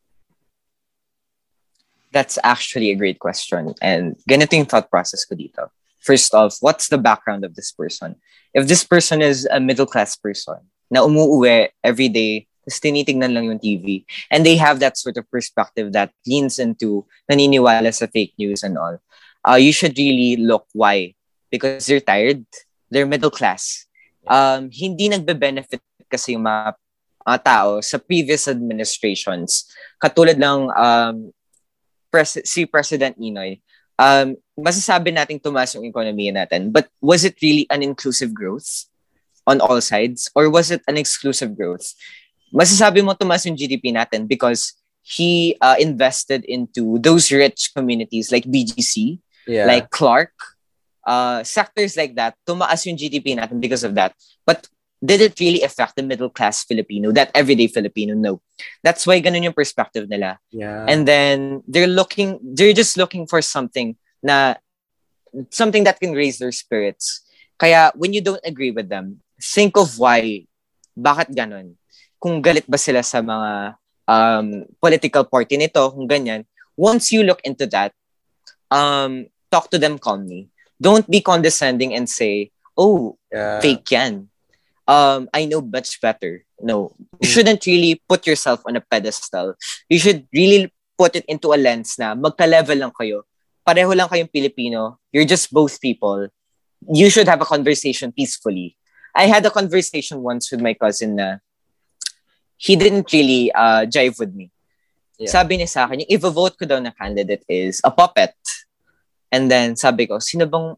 That's actually a great question. And ganito yung thought process ko dito. First off, what's the background of this person? If this person is a middle class person na umuuwi every day, tapos tinitignan lang yung TV, and they have that sort of perspective that leans into naniniwala sa fake news and all, uh, you should really look why. Because they're tired, they're middle class. Um, hindi nagbe-benefit kasi yung mga, mga tao sa previous administrations. Katulad ng um, pres- si President Ninoy, um, masasabi nating tumaas yung ekonomiya natin. But was it really an inclusive growth on all sides? Or was it an exclusive growth? Masasabi mo tumaas yung GDP natin because he uh, invested into those rich communities like BGC, yeah. like Clark, uh, sectors like that, tumaas yung GDP natin because of that. But did it really affect the middle class Filipino, that everyday Filipino? No. That's why ganun yung perspective nila. Yeah. And then they're looking, they're just looking for something na, something that can raise their spirits. Kaya when you don't agree with them, think of why, bakit ganun? Kung galit ba sila sa mga um, political party nito, kung ganyan. Once you look into that, um, talk to them calmly. Don't be condescending and say, oh, yeah. fake yan. Um, I know much better. No, you shouldn't really put yourself on a pedestal. You should really put it into a lens na magka-level lang kayo. Pareho lang kayong Pilipino. You're just both people. You should have a conversation peacefully. I had a conversation once with my cousin na he didn't really uh, jive with me. Yeah. Sabi niya sa akin, yung i-vote ko daw na candidate is a puppet. And then sabi ko, sino bang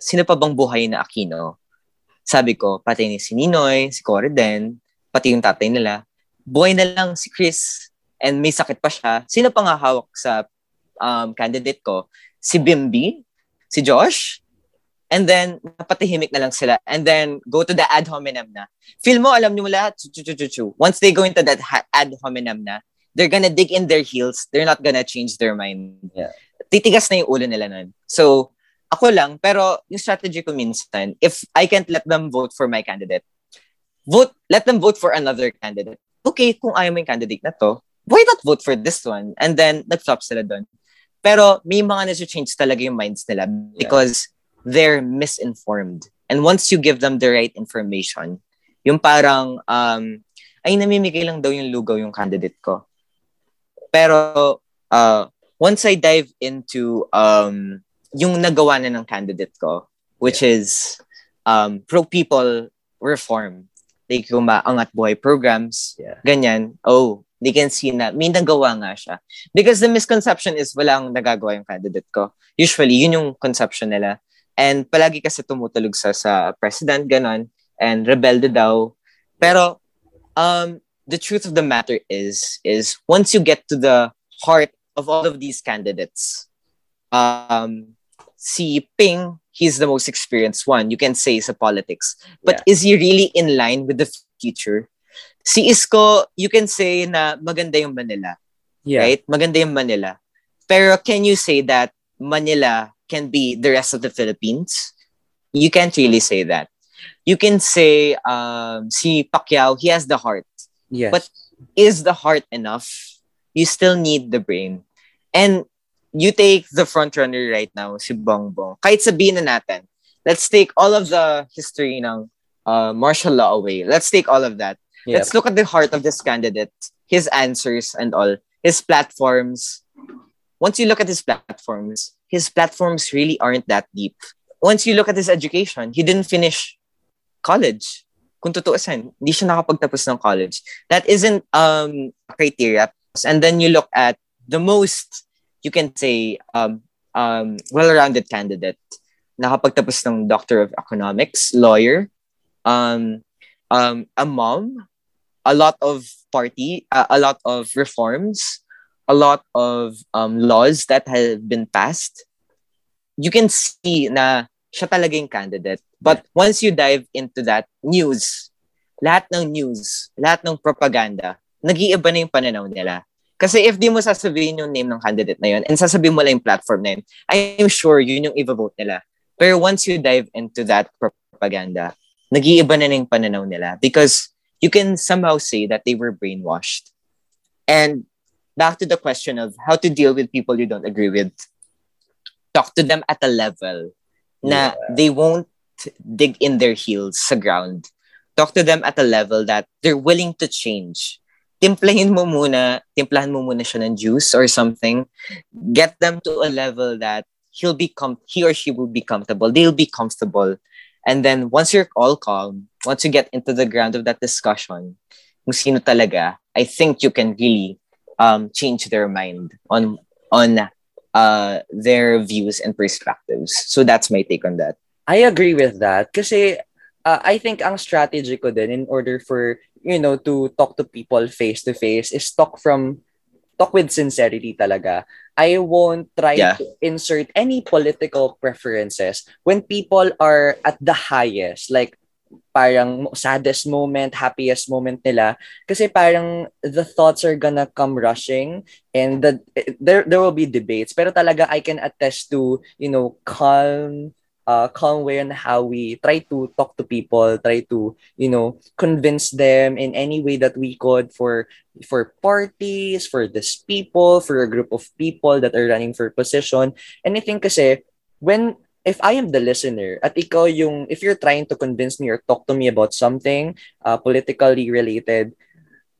sino pa bang buhay na Aquino? Sabi ko, pati ni si Ninoy, si Corey Den, pati yung tatay nila. Buhay na lang si Chris and may sakit pa siya. Sino pa nga hawak sa um, candidate ko? Si Bimbi, si Josh, And then, napatahimik na lang sila. And then, go to the ad hominem na. Feel mo, alam niyo lahat, chu chu chu chu Once they go into that ad hominem na, they're gonna dig in their heels. They're not gonna change their mind. Yeah. Titigas na yung ulo nila nun. So, ako lang, pero yung strategy ko minsan, if I can't let them vote for my candidate, vote, let them vote for another candidate. Okay, kung ayaw mo yung candidate na to, why not vote for this one? And then, nag-flop sila doon. Pero may mga nasa-change talaga yung minds nila because yeah they're misinformed. And once you give them the right information, yung parang, um, ay namimigay lang daw yung lugaw yung candidate ko. Pero, uh, once I dive into um, yung nagawa na ng candidate ko, which is um, pro-people reform, like yung maangat buhay programs, yeah. ganyan, oh, they can see na may nagawa nga siya. Because the misconception is walang nagagawa yung candidate ko. Usually, yun yung conception nila. And palagi kasi tumutulog sa sa president, ganon. And rebelde daw. Pero, um, the truth of the matter is, is once you get to the heart of all of these candidates, um, si Ping, he's the most experienced one, you can say, sa politics. But yeah. is he really in line with the future? Si Isko, you can say na maganda yung Manila. Yeah. Right? Maganda yung Manila. Pero can you say that Manila can be the rest of the Philippines. You can't really say that. You can say um, si Pacquiao, he has the heart. Yes. But is the heart enough? You still need the brain. And you take the front runner right now, si Bongbong. Kahit sabihin na natin, let's take all of the history ng uh, martial law away. Let's take all of that. Yep. Let's look at the heart of this candidate, his answers and all, his platforms. Once you look at his platforms, his platforms really aren't that deep. Once you look at his education, he didn't finish college. Kung tutuusin, hindi siya nakapagtapos ng college. That isn't um, criteria. And then you look at the most, you can say, um, um, well-rounded candidate. Nakapagtapos ng Doctor of Economics, lawyer, um, um, a mom, a lot of party, uh, a lot of reforms, a lot of um, laws that have been passed, you can see na siya talaga yung candidate. But once you dive into that news, lahat ng news, lahat ng propaganda, nag-iiba na yung pananaw nila. Kasi if di mo sasabihin yung name ng candidate na yun and sasabihin mo lang yung platform na yun, I'm sure yun yung i-vote nila. Pero once you dive into that propaganda, nag-iiba na, yung pananaw nila because you can somehow say that they were brainwashed. And back to the question of how to deal with people you don't agree with. Talk to them at a level na yeah. they won't dig in their heels sa ground. Talk to them at a level that they're willing to change. Timplahin mo muna, timplahan mo muna siya ng juice or something. Get them to a level that he'll be com- he or she will be comfortable. They'll be comfortable. And then once you're all calm, once you get into the ground of that discussion, kung sino talaga, I think you can really um, change their mind on on uh, their views and perspectives. So that's my take on that. I agree with that kasi uh, I think ang strategy ko din in order for you know to talk to people face to face is talk from talk with sincerity talaga. I won't try yeah. to insert any political preferences when people are at the highest like parang saddest moment, happiest moment nila. Kasi parang the thoughts are gonna come rushing and the, there, there will be debates. Pero talaga I can attest to, you know, calm, uh, calm way on how we try to talk to people, try to, you know, convince them in any way that we could for for parties, for this people, for a group of people that are running for position. And I think kasi when if I am the listener at ikaw yung if you're trying to convince me or talk to me about something uh, politically related,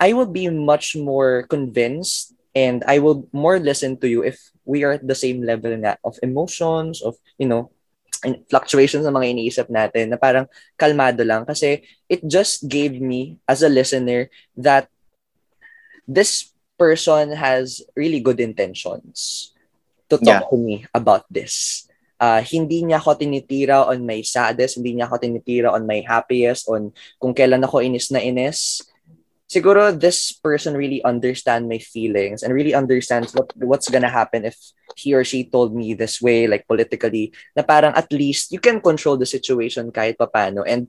I will be much more convinced and I will more listen to you if we are at the same level na of emotions, of, you know, fluctuations ng mga iniisip natin na parang kalmado lang kasi it just gave me as a listener that this person has really good intentions to talk yeah. to me about this. Uh, hindi niya ako tinitira on my saddest, hindi niya ako tinitira on my happiest, on kung kailan ako inis na inis siguro this person really understand my feelings and really understands what what's gonna happen if he or she told me this way like politically na parang at least you can control the situation kahit papano. And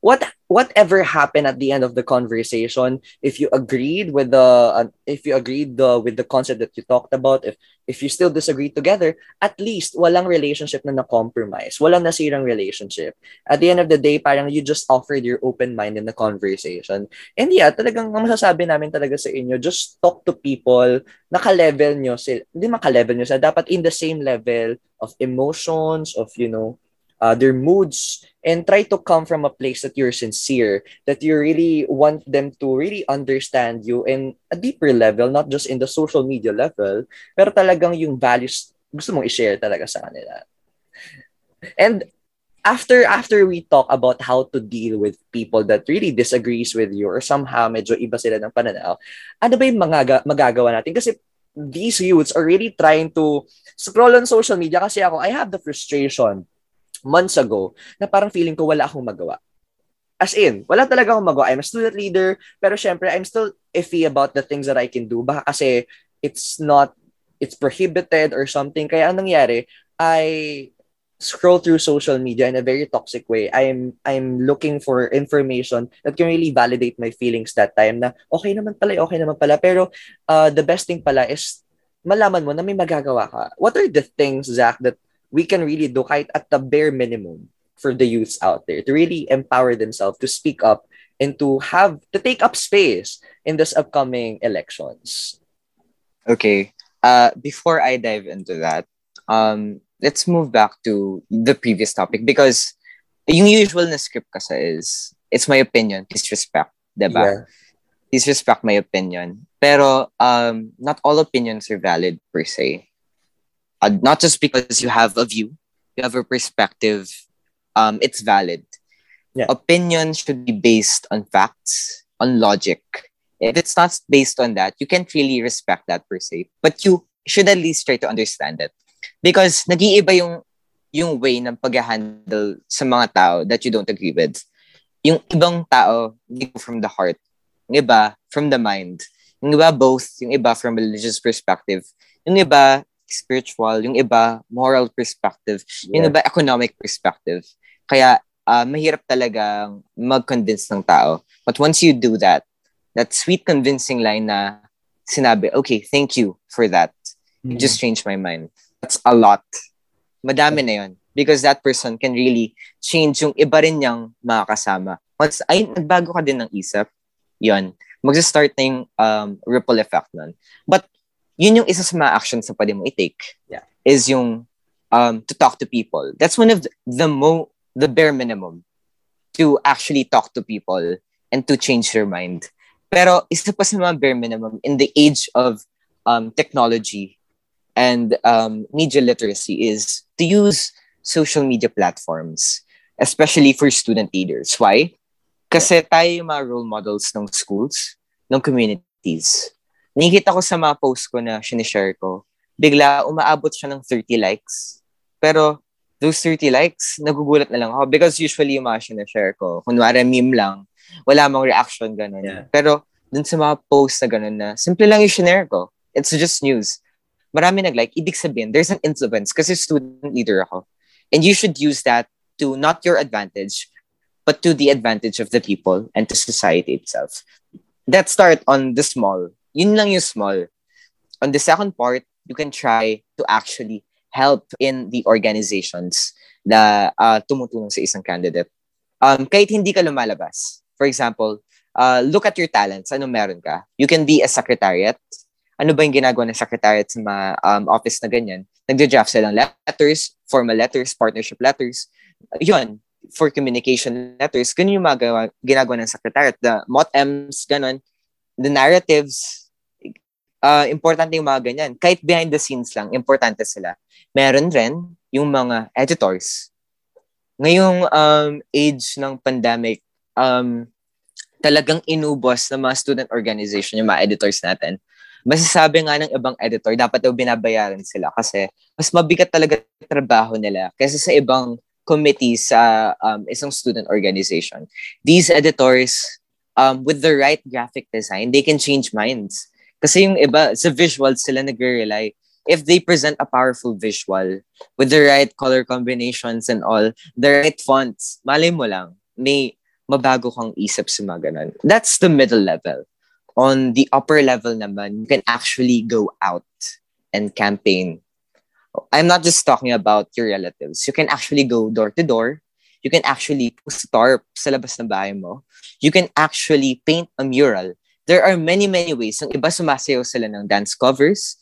what whatever happened at the end of the conversation if you agreed with the uh, if you agreed the with the concept that you talked about if if you still disagree together at least walang relationship na na-compromise. Walang nasirang relationship. At the end of the day parang you just offered your open mind in the conversation. And yeah talagang ang masasabi namin talaga sa inyo just talk to people. Naka-level nyo sila hindi maka-level nyo sila dapat in the same level of emotions of you know uh, their moods and try to come from a place that you're sincere that you really want them to really understand you in a deeper level not just in the social media level pero talagang yung values gusto mong i-share talaga sa kanila. And after after we talk about how to deal with people that really disagrees with you or somehow medyo iba sila ng pananaw ano ba yung mga magagawa natin? Kasi these youths are really trying to scroll on social media kasi ako I have the frustration months ago na parang feeling ko wala akong magawa. As in, wala talaga akong magawa. I'm a student leader, pero syempre, I'm still iffy about the things that I can do. Baka kasi it's not, it's prohibited or something. Kaya anong nangyari, I scroll through social media in a very toxic way. I'm I'm looking for information that can really validate my feelings that time na okay naman pala, okay naman pala. Pero uh, the best thing pala is malaman mo na may magagawa ka. What are the things, Zach, that we can really do kahit at the bare minimum for the youths out there to really empower themselves to speak up and to have to take up space in this upcoming elections. Okay. Uh, before I dive into that, um, let's move back to the previous topic because yung usual na script kasi is it's my opinion, please respect, diba? Yeah. Please respect my opinion. Pero um, not all opinions are valid per se uh, not just because you have a view, you have a perspective, um, it's valid. Yeah. Opinion should be based on facts, on logic. If it's not based on that, you can't really respect that per se. But you should at least try to understand it. Because nag-iiba yung, yung way ng pag-handle sa mga tao that you don't agree with. Yung ibang tao, from the heart. Yung iba, from the mind. Yung iba, both. Yung iba, from a religious perspective. Yung iba, spiritual, yung iba moral perspective, yeah. yung iba economic perspective. Kaya uh, mahirap talaga mag-convince ng tao. But once you do that, that sweet convincing line na sinabi, okay, thank you for that. Mm-hmm. You just changed my mind. That's a lot. Madami na yun. Because that person can really change yung iba rin niyang makakasama. Once, ay, nagbago ka din ng isip, yun, mag-start na yung um, ripple effect nun. But yun yung isa sa mga actions na pwede mo i-take. Yeah. Is yung um, to talk to people. That's one of the, the mo the bare minimum to actually talk to people and to change your mind. Pero isa pa sa mga bare minimum in the age of um, technology and um, media literacy is to use social media platforms, especially for student leaders. Why? Kasi tayo yung mga role models ng schools, ng communities nakikita ko sa mga post ko na sinishare ko, bigla umaabot siya ng 30 likes. Pero those 30 likes, nagugulat na lang ako because usually yung mga sinishare ko, kunwari meme lang, wala mang reaction ganun. Yeah. Pero dun sa mga post na ganun na, simple lang yung sinare ko. It's just news. Marami nag-like, ibig sabihin, there's an influence kasi student leader ako. And you should use that to not your advantage, but to the advantage of the people and to society itself. That start on the small yun lang yung small. On the second part, you can try to actually help in the organizations na uh, tumutulong sa isang candidate. Um, kahit hindi ka lumalabas. For example, uh, look at your talents. Ano meron ka? You can be a secretariat. Ano ba yung ginagawa ng secretariat sa mga um, office na ganyan? Nagda-draft silang letters, formal letters, partnership letters. Yun, for communication letters, ganun yung magawa, ginagawa ng secretariat. The MOTMs, ganun. The narratives, uh, importante yung mga ganyan. Kahit behind the scenes lang, importante sila. Meron rin yung mga editors. Ngayong um, age ng pandemic, um, talagang inubos ng mga student organization, yung mga editors natin masasabi nga ng ibang editor, dapat daw binabayaran sila kasi mas mabigat talaga trabaho nila kaysa sa ibang committee sa um, isang student organization. These editors, um, with the right graphic design, they can change minds. Kasi yung iba, sa visuals sila nagre-rely. If they present a powerful visual with the right color combinations and all, the right fonts, malay mo lang, may mabago kang isip sa mga ganun. That's the middle level on the upper level naman, you can actually go out and campaign. I'm not just talking about your relatives. You can actually go door to door. You can actually post tarp sa labas ng bahay mo. You can actually paint a mural. There are many, many ways. Yung iba sumasayaw sila ng dance covers.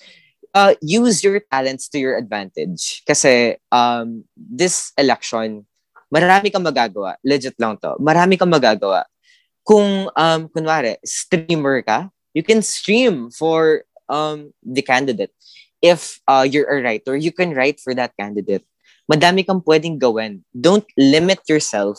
Uh, use your talents to your advantage. Kasi um, this election, marami kang magagawa. Legit lang to. Marami kang magagawa kung um kunwari streamer ka, you can stream for um the candidate. If uh, you're a writer, you can write for that candidate. Madami kang pwedeng gawin. Don't limit yourself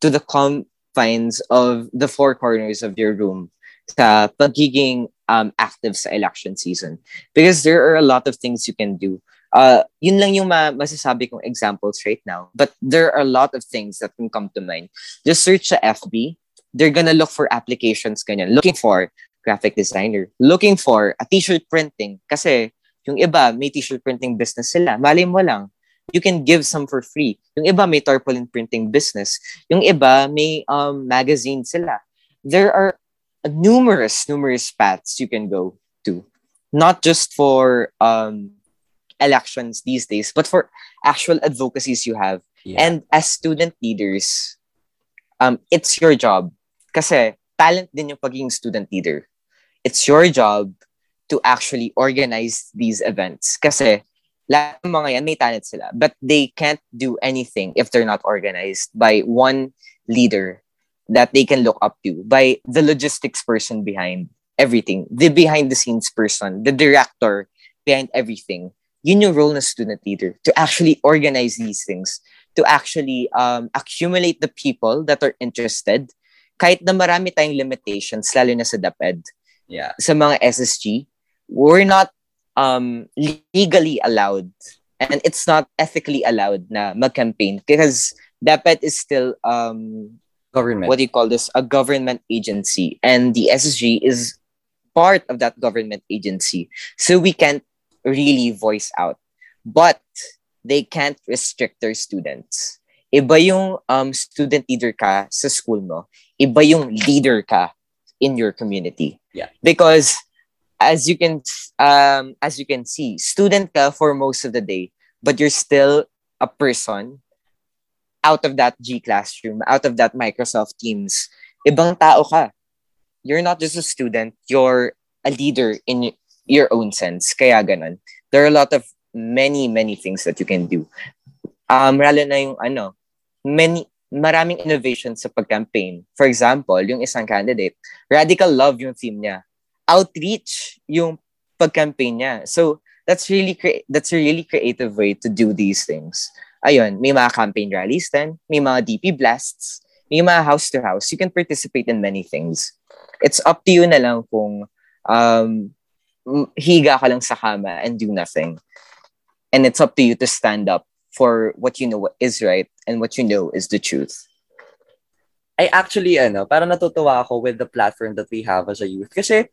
to the confines of the four corners of your room sa pagiging um, active sa election season. Because there are a lot of things you can do. Uh, yun lang yung ma- masasabi kong examples right now. But there are a lot of things that can come to mind. Just search sa FB they're gonna look for applications ganyan. Looking for graphic designer. Looking for a t-shirt printing. Kasi yung iba, may t-shirt printing business sila. Mali mo lang. You can give some for free. Yung iba, may tarpaulin printing business. Yung iba, may um, magazine sila. There are numerous, numerous paths you can go to. Not just for um, elections these days, but for actual advocacies you have. Yeah. And as student leaders, um, it's your job kasi talent din yung pagiging student leader. It's your job to actually organize these events. Kasi lahat ng mga yan, may talent sila. But they can't do anything if they're not organized by one leader that they can look up to, by the logistics person behind everything, the behind the scenes person, the director behind everything. Yun yung role ng student leader, to actually organize these things, to actually um, accumulate the people that are interested, kahit na marami tayong limitations, lalo na sa DepEd, yeah. sa mga SSG, we're not um, legally allowed and it's not ethically allowed na mag-campaign because DepEd is still um, government. What do you call this? A government agency, and the SSG is part of that government agency, so we can't really voice out. But they can't restrict their students. Iba yung um, student leader ka sa school mo iba yung leader ka in your community. Yeah. Because as you can um as you can see, student ka for most of the day, but you're still a person out of that G classroom, out of that Microsoft Teams. Ibang tao ka. You're not just a student, you're a leader in your own sense. Kaya ganun. There are a lot of many, many things that you can do. Um, lalo na yung ano, many, maraming innovation sa pag-campaign. For example, yung isang candidate, radical love yung theme niya. Outreach yung pag-campaign niya. So, that's really cre- that's a really creative way to do these things. Ayun, may mga campaign rallies then, may mga DP blasts, may mga house to house. You can participate in many things. It's up to you na lang kung um, higa ka lang sa kama and do nothing. And it's up to you to stand up for what you know is right and what you know is the truth. I actually, ano, para natutuwa ako with the platform that we have as a youth. Kasi,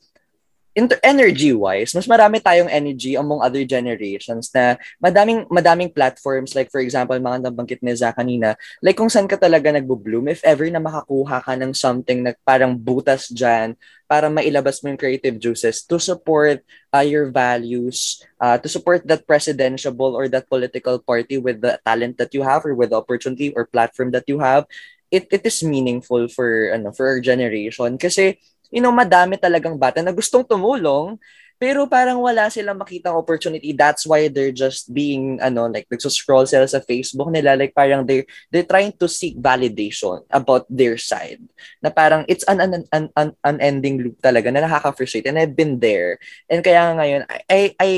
inter- energy-wise, mas marami tayong energy among other generations na madaming madaming platforms. Like for example, mga nabanggit ni Zach kanina, like kung saan ka talaga nagbo-bloom if ever na makakuha ka ng something na parang butas dyan para mailabas mo yung creative juices to support uh, your values, uh, to support that presidential or that political party with the talent that you have or with the opportunity or platform that you have, it it is meaningful for ano for our generation. Kasi you know, madami talagang bata na gustong tumulong, pero parang wala silang makitang opportunity. That's why they're just being, ano, like, nagsuscroll sila sa Facebook nila. Like, parang they're, they're trying to seek validation about their side. Na parang, it's an, an, an, an unending loop talaga na nakaka-frustrate. And I've been there. And kaya ngayon, I, I,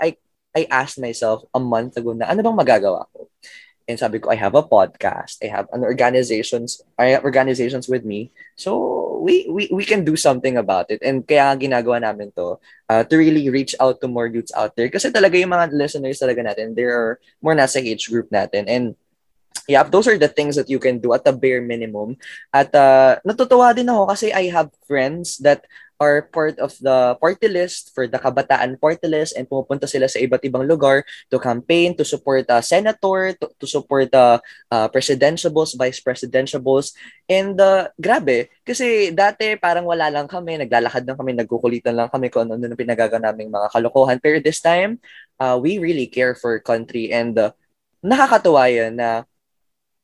I, I asked myself a month ago na, ano bang magagawa ko? And sabi ko, I have a podcast. I have an organizations, I have organizations with me. So we, we, we can do something about it. And kaya ginagawa namin to uh, to really reach out to more youths out there. Kasi talaga yung mga listeners talaga natin, there are more nasa age group natin. And yeah, those are the things that you can do at the bare minimum. At uh, natutuwa din ako kasi I have friends that are part of the party list for the Kabataan party list and pumupunta sila sa iba't ibang lugar to campaign, to support a uh, senator, to, to support uh, uh, presidentiables, vice presidentiables. And uh, grabe, kasi dati parang wala lang kami, naglalakad lang kami, nagkukulitan lang kami kung ano-ano pinagaga naming mga kalokohan. Pero this time, uh, we really care for country and uh, nakakatuwa yun na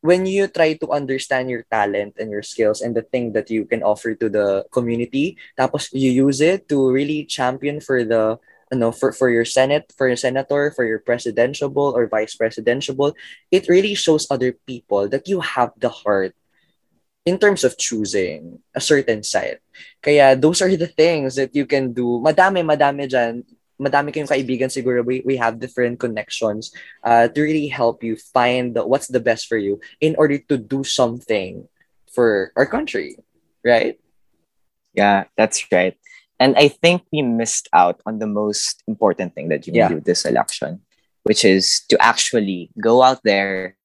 when you try to understand your talent and your skills and the thing that you can offer to the community, tapos you use it to really champion for the you know, for, for your senate, for your senator, for your presidential or vice presidential, it really shows other people that you have the heart in terms of choosing a certain side. Kaya those are the things that you can do. Madami, madami dyan madami kayong kaibigan siguro, we, we have different connections uh, to really help you find the, what's the best for you in order to do something for our country, right? Yeah, that's right. And I think we missed out on the most important thing that you can yeah. do this election, which is to actually go out there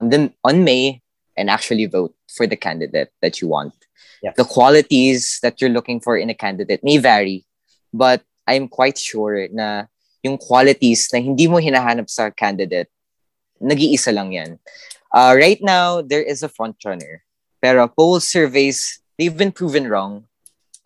on, the, on May and actually vote for the candidate that you want. Yeah. The qualities that you're looking for in a candidate may vary, but I'm quite sure na yung qualities na hindi mo hinahanap sa candidate, nag-iisa lang yan. Uh, right now, there is a front runner. Pero poll surveys, they've been proven wrong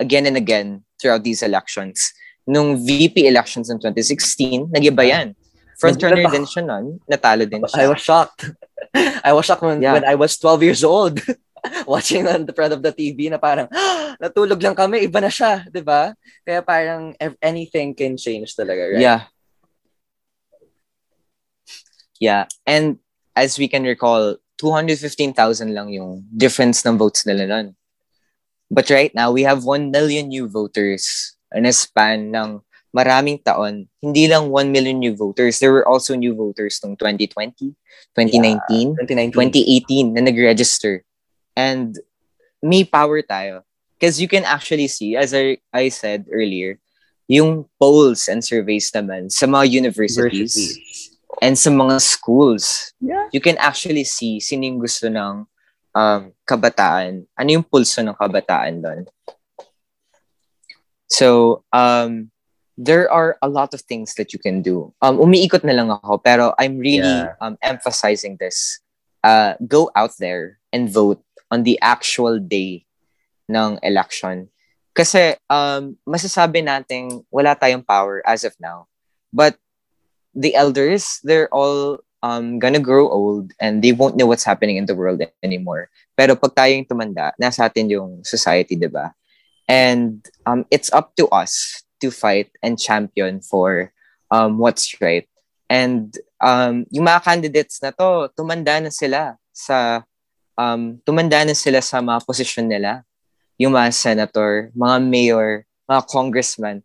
again and again throughout these elections. Nung VP elections in 2016, nag-iba yan. Front runner din siya nun. Natalo din siya. I was shocked. <laughs> I was shocked when, yeah. when I was 12 years old. <laughs> <laughs> watching on the front of the TV na parang, ah, natulog lang kami, iba na siya, di ba? Kaya parang anything can change talaga, right? Yeah. Yeah. And as we can recall, 215,000 lang yung difference ng votes nila nun. But right now, we have 1 million new voters in a span ng maraming taon. Hindi lang 1 million new voters. There were also new voters noong 2020, 2019, yeah, 2018 na nag-register. And may power tayo. Because you can actually see, as I, I said earlier, yung polls and surveys naman sa mga universities, universities. and sa mga schools, yeah. you can actually see sino yung gusto ng um, kabataan. Ano yung pulso ng kabataan doon? So, um, there are a lot of things that you can do. Um, umiikot na lang ako, pero I'm really yeah. um, emphasizing this. Uh, go out there and vote on the actual day ng election. Kasi um, masasabi natin wala tayong power as of now. But the elders, they're all um, gonna grow old and they won't know what's happening in the world anymore. Pero pag tayong tumanda, nasa atin yung society, di ba? And um, it's up to us to fight and champion for um, what's right. And um, yung mga candidates na to, tumanda na sila sa um, tumanda na sila sa mga posisyon nila. Yung mga senator, mga mayor, mga congressman,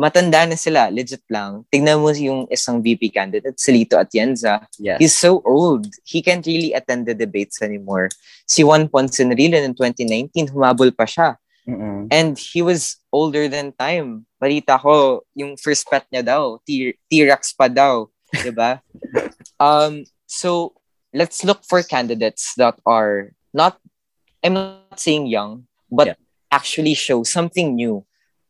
matanda na sila, legit lang. Tignan mo yung isang VP candidate, si Lito Atienza. Yes. He's so old. He can't really attend the debates anymore. Si Juan Ponce Enrile in 2019, humabol pa siya. Mm-mm. And he was older than time. Balita ko, yung first pet niya daw, T-Rex pa daw. diba? <laughs> um, so, let's look for candidates that are not I'm not saying young, but yeah. actually show something new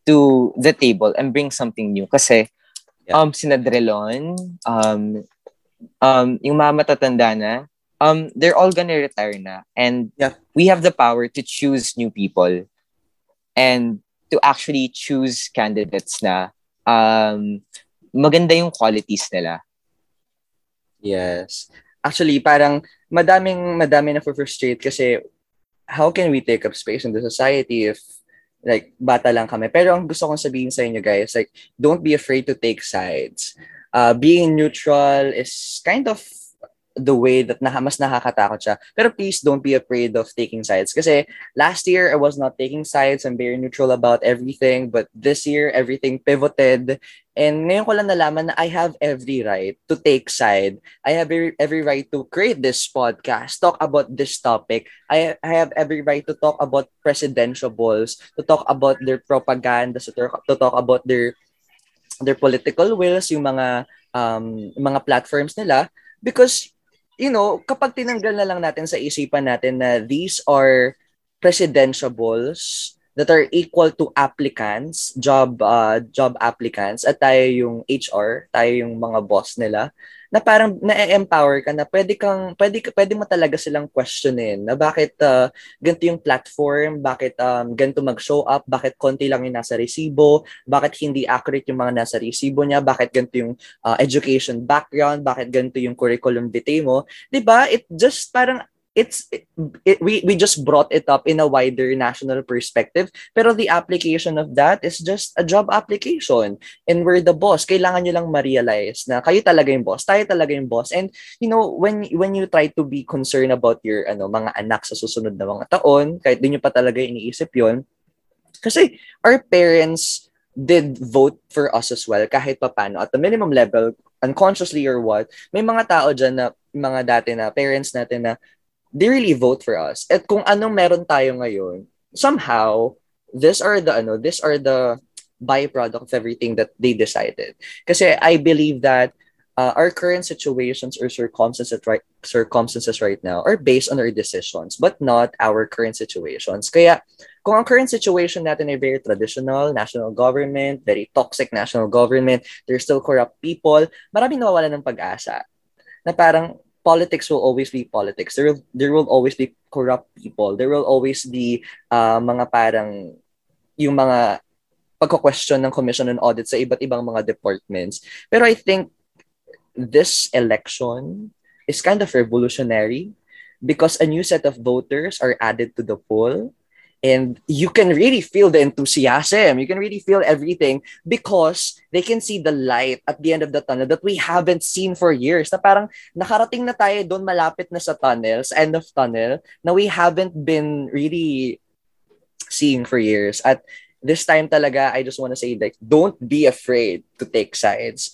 to the table and bring something new. Kasi, yeah. um, sinadrelon, um, um, yung mga matatanda na, um, they're all gonna retire na. And yeah. we have the power to choose new people and to actually choose candidates na um, maganda yung qualities nila. Yes. Actually, parang madaming madami na frustrate kasi how can we take up space in the society if like bata lang kami. Pero ang gusto kong sabihin sa inyo guys, like don't be afraid to take sides. Uh, being neutral is kind of the way that na, mas nakakatakot siya. Pero please don't be afraid of taking sides. Kasi last year, I was not taking sides. I'm very neutral about everything. But this year, everything pivoted. And ngayon ko lang nalaman na I have every right to take side. I have every, right to create this podcast, talk about this topic. I, I have every right to talk about presidential balls, to talk about their propaganda, to to talk about their their political wills, yung mga um, mga platforms nila because you know, kapag tinanggal na lang natin sa isipan natin na these are presidentiables that are equal to applicants, job uh, job applicants, at tayo yung HR, tayo yung mga boss nila, na parang na-empower ka na pwede kang pwede pwede mo talaga silang questionin na bakit uh, ganito yung platform, bakit um, ganito mag-show up, bakit konti lang yung nasa resibo, bakit hindi accurate yung mga nasa resibo niya, bakit ganito yung uh, education background, bakit ganito yung curriculum vitae mo. 'Di ba? It just parang it's it, it, we we just brought it up in a wider national perspective pero the application of that is just a job application. And we're the boss. Kailangan niyo lang ma-realize na kayo talaga yung boss tayo talaga yung boss. And you know when when you try to be concerned about your ano mga anak sa susunod na mga taon kahit di niyo pa talaga iniisip yon kasi our parents did vote for us as well kahit papano at the minimum level unconsciously or what may mga tao diyan na mga dati na parents natin na they really vote for us. At kung anong meron tayo ngayon, somehow, these are the, ano, these are the byproduct of everything that they decided. Kasi I believe that uh, our current situations or circumstances right, circumstances right now are based on our decisions, but not our current situations. Kaya, kung ang current situation natin ay very traditional, national government, very toxic national government, there's still corrupt people, maraming nawawalan ng pag-asa. Na parang, politics will always be politics. There will there will always be corrupt people. There will always be uh, mga parang yung mga pagko-question ng commission and audit sa iba't ibang mga departments. Pero I think this election is kind of revolutionary because a new set of voters are added to the poll and you can really feel the enthusiasm. You can really feel everything because they can see the light at the end of the tunnel that we haven't seen for years. Na parang nakarating na tayo doon malapit na sa tunnels end of tunnel na we haven't been really seeing for years. At this time talaga I just want to say like don't be afraid to take sides.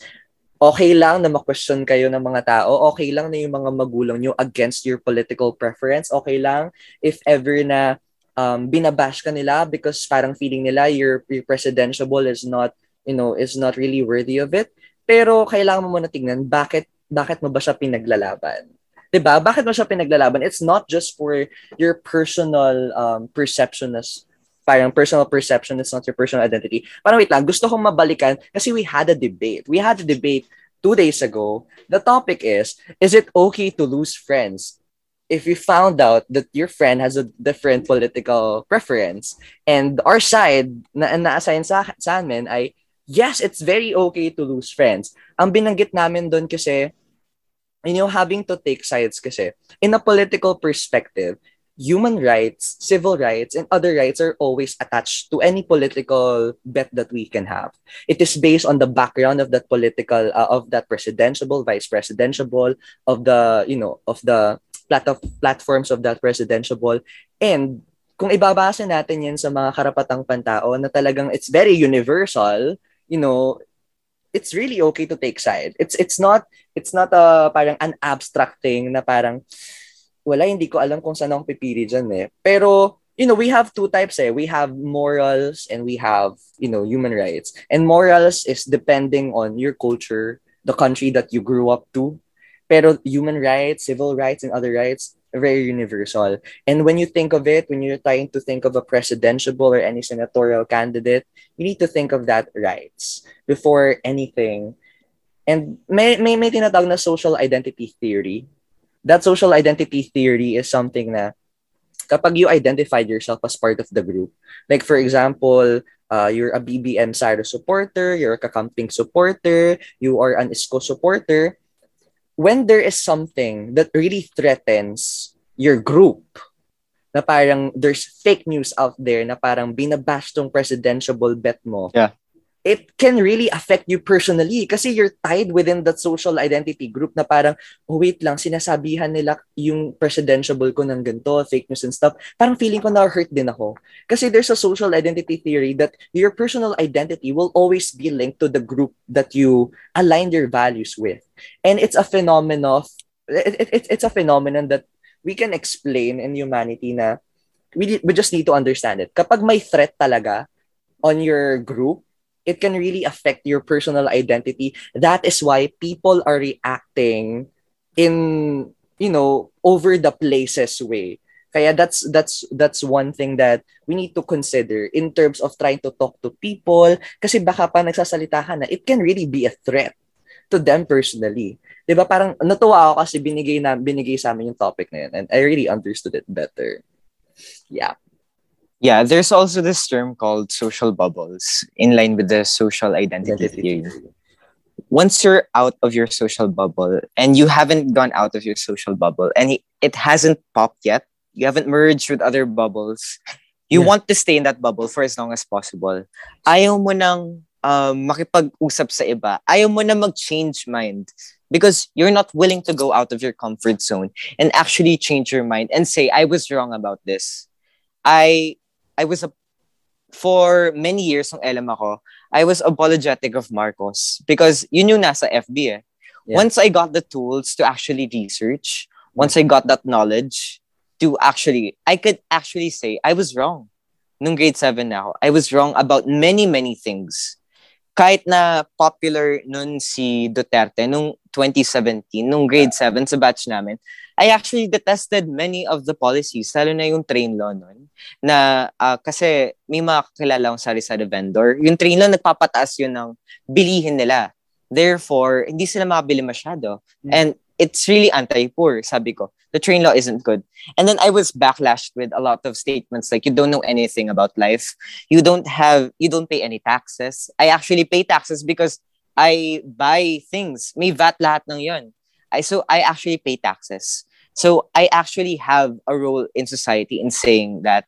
Okay lang na ma-question kayo ng mga tao, okay lang na yung mga magulang nyo against your political preference, okay lang if ever na um, binabash ka nila because parang feeling nila your, your presidential is not, you know, is not really worthy of it. Pero kailangan mo muna tingnan bakit bakit mo ba siya pinaglalaban? 'Di ba? Bakit mo siya pinaglalaban? It's not just for your personal um, perception as parang personal perception, it's not your personal identity. Parang wait lang, gusto kong mabalikan kasi we had a debate. We had a debate two days ago. The topic is, is it okay to lose friends? If you found out that your friend has a different political preference and our side na na-assign sa, sa amin ay yes, it's very okay to lose friends. Ang binanggit namin doon kasi you know, having to take sides kasi in a political perspective, human rights, civil rights, and other rights are always attached to any political bet that we can have. It is based on the background of that political, uh, of that presidential, vice presidential, of the, you know, of the plat- platforms of that presidential ball. And kung ibabasa natin yan sa mga karapatang pantao na talagang it's very universal, you know, it's really okay to take side. It's it's not it's not a parang an abstract thing na parang wala hindi ko alam kung saan ako pipili diyan eh. Pero you know, we have two types eh. We have morals and we have, you know, human rights. And morals is depending on your culture, the country that you grew up to, pero human rights, civil rights, and other rights very universal. And when you think of it, when you're trying to think of a presidential or any senatorial candidate, you need to think of that rights before anything. And may, may, may tinatawag na social identity theory. That social identity theory is something na kapag you identified yourself as part of the group, like for example, uh, you're a BBM Sara supporter, you're a Kakamping supporter, you are an ISCO supporter, when there is something that really threatens your group, na parang there's fake news out there na parang binabash tong presidential bet mo. Yeah. It can really affect you personally kasi you're tied within that social identity group na parang, oh wait lang, sinasabihan nila yung presidential ko ng ganito, fake news and stuff. Parang feeling ko na-hurt din ako. Kasi there's a social identity theory that your personal identity will always be linked to the group that you align your values with. And it's a phenomenon of, it, it, it's a phenomenon that we can explain in humanity na we, we just need to understand it. Kapag may threat talaga on your group, it can really affect your personal identity. That is why people are reacting in, you know, over the places way. Kaya that's that's that's one thing that we need to consider in terms of trying to talk to people kasi baka pa nagsasalita ka na it can really be a threat to them personally. 'Di ba? Parang natuwa ako kasi binigay na binigay sa amin yung topic na yun and I really understood it better. Yeah. Yeah, there's also this term called social bubbles in line with the social identity, identity. theory. Once you're out of your social bubble and you haven't gone out of your social bubble and it hasn't popped yet, you haven't merged with other bubbles, you yeah. want to stay in that bubble for as long as possible. Ayaw mo nang um, makipag-usap sa iba. Ayaw mo na mag-change mind because you're not willing to go out of your comfort zone and actually change your mind and say, I was wrong about this. I I was a for many years ng LM ako, I was apologetic of Marcos because yun yung nasa FB eh. Yeah. Once I got the tools to actually research, once I got that knowledge to actually, I could actually say I was wrong. Nung grade 7 na ako, I was wrong about many, many things kahit na popular nun si Duterte nung 2017, nung grade 7 sa batch namin, I actually detested many of the policies, lalo na yung train law nun, na uh, kasi may mga kakilala akong sari-sari vendor. Yung train law, nagpapataas yun ng bilihin nila. Therefore, hindi sila makabili masyado. Mm-hmm. And it's really anti-poor, sabi ko. The train law isn't good. And then I was backlashed with a lot of statements like, you don't know anything about life. You don't have, you don't pay any taxes. I actually pay taxes because I buy things. May VAT lahat ng yon. I, so I actually pay taxes. So I actually have a role in society in saying that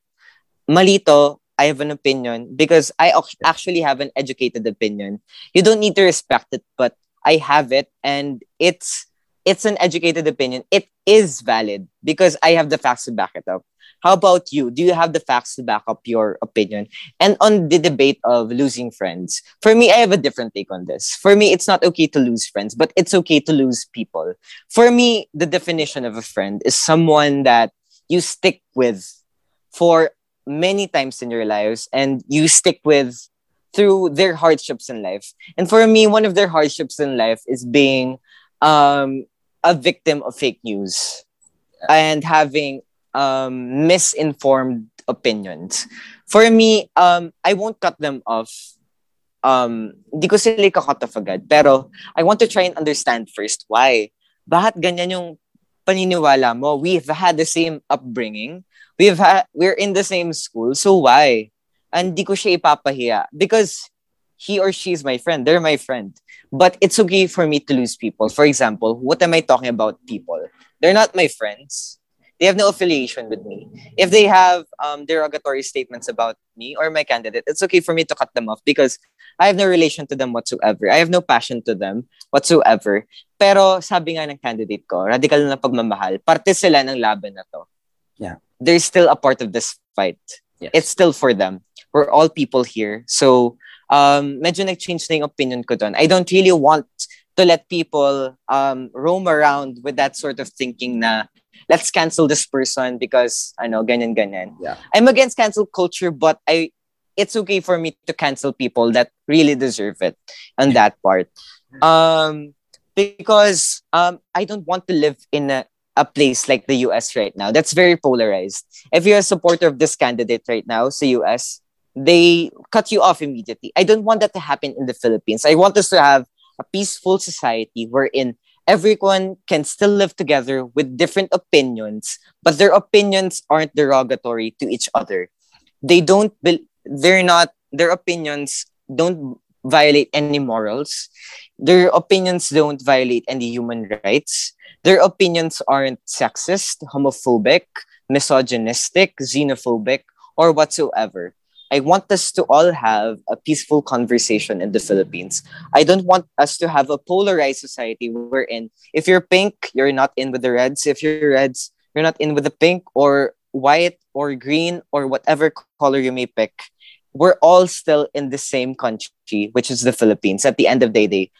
malito, I have an opinion because I actually have an educated opinion. You don't need to respect it, but I have it and it's it's an educated opinion. It is valid because I have the facts to back it up. How about you? Do you have the facts to back up your opinion? And on the debate of losing friends, for me, I have a different take on this. For me, it's not okay to lose friends, but it's okay to lose people. For me, the definition of a friend is someone that you stick with for many times in your lives and you stick with through their hardships in life. And for me, one of their hardships in life is being um, a victim of fake news and having um, misinformed opinions. For me, um, I won't cut them off. Um, di ko sila cut off agad. Pero I want to try and understand first why. Bakit ganyan yung paniniwala mo? We've had the same upbringing. We've had, we're in the same school. So why? And di ko siya ipapahiya. Because he or she is my friend. They're my friend. But it's okay for me to lose people. For example, what am I talking about people? They're not my friends. They have no affiliation with me. If they have um, derogatory statements about me or my candidate, it's okay for me to cut them off because I have no relation to them whatsoever. I have no passion to them whatsoever. Pero sabi nga ng candidate ko, radical na pagmamahal, parte sila ng laban na to. Yeah. They're still a part of this fight. Yes. It's still for them. We're all people here. So um, medyo nag-change na yung opinion ko doon. I don't really want to let people um, roam around with that sort of thinking na let's cancel this person because ano ganyan ganyan. Yeah. I'm against cancel culture but I it's okay for me to cancel people that really deserve it on that part. Um because um I don't want to live in a a place like the US right now that's very polarized. If you're a supporter of this candidate right now, the US, they cut you off immediately. I don't want that to happen in the Philippines. I want us to have a peaceful society wherein everyone can still live together with different opinions, but their opinions aren't derogatory to each other. They don't, be, they're not, their opinions don't violate any morals. Their opinions don't violate any human rights. Their opinions aren't sexist, homophobic, misogynistic, xenophobic, or whatsoever. I want us to all have a peaceful conversation in the Philippines. I don't want us to have a polarized society wherein if you're pink, you're not in with the reds. If you're reds, you're not in with the pink or white or green or whatever color you may pick. We're all still in the same country, which is the Philippines. At the end of the day,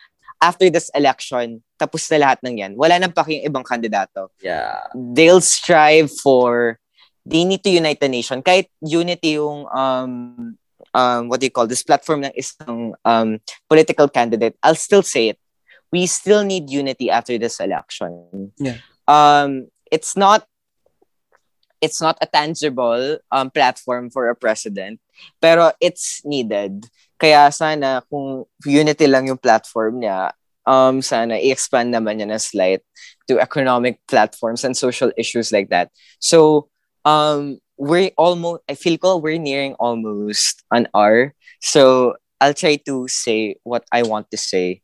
after this election, tapos na lahat ng yan. Wala nang paking ibang kandidato. Yeah. They'll strive for they need to unite the nation. Kahit unity yung um, um, what do you call this platform ng isang um, political candidate, I'll still say it. We still need unity after this election. Yeah. Um, it's not it's not a tangible um, platform for a president, pero it's needed. Kaya sana kung unity lang yung platform niya, um, sana i-expand naman niya na slight to economic platforms and social issues like that. So, um, we're almost, I feel ko we're nearing almost an hour. So I'll try to say what I want to say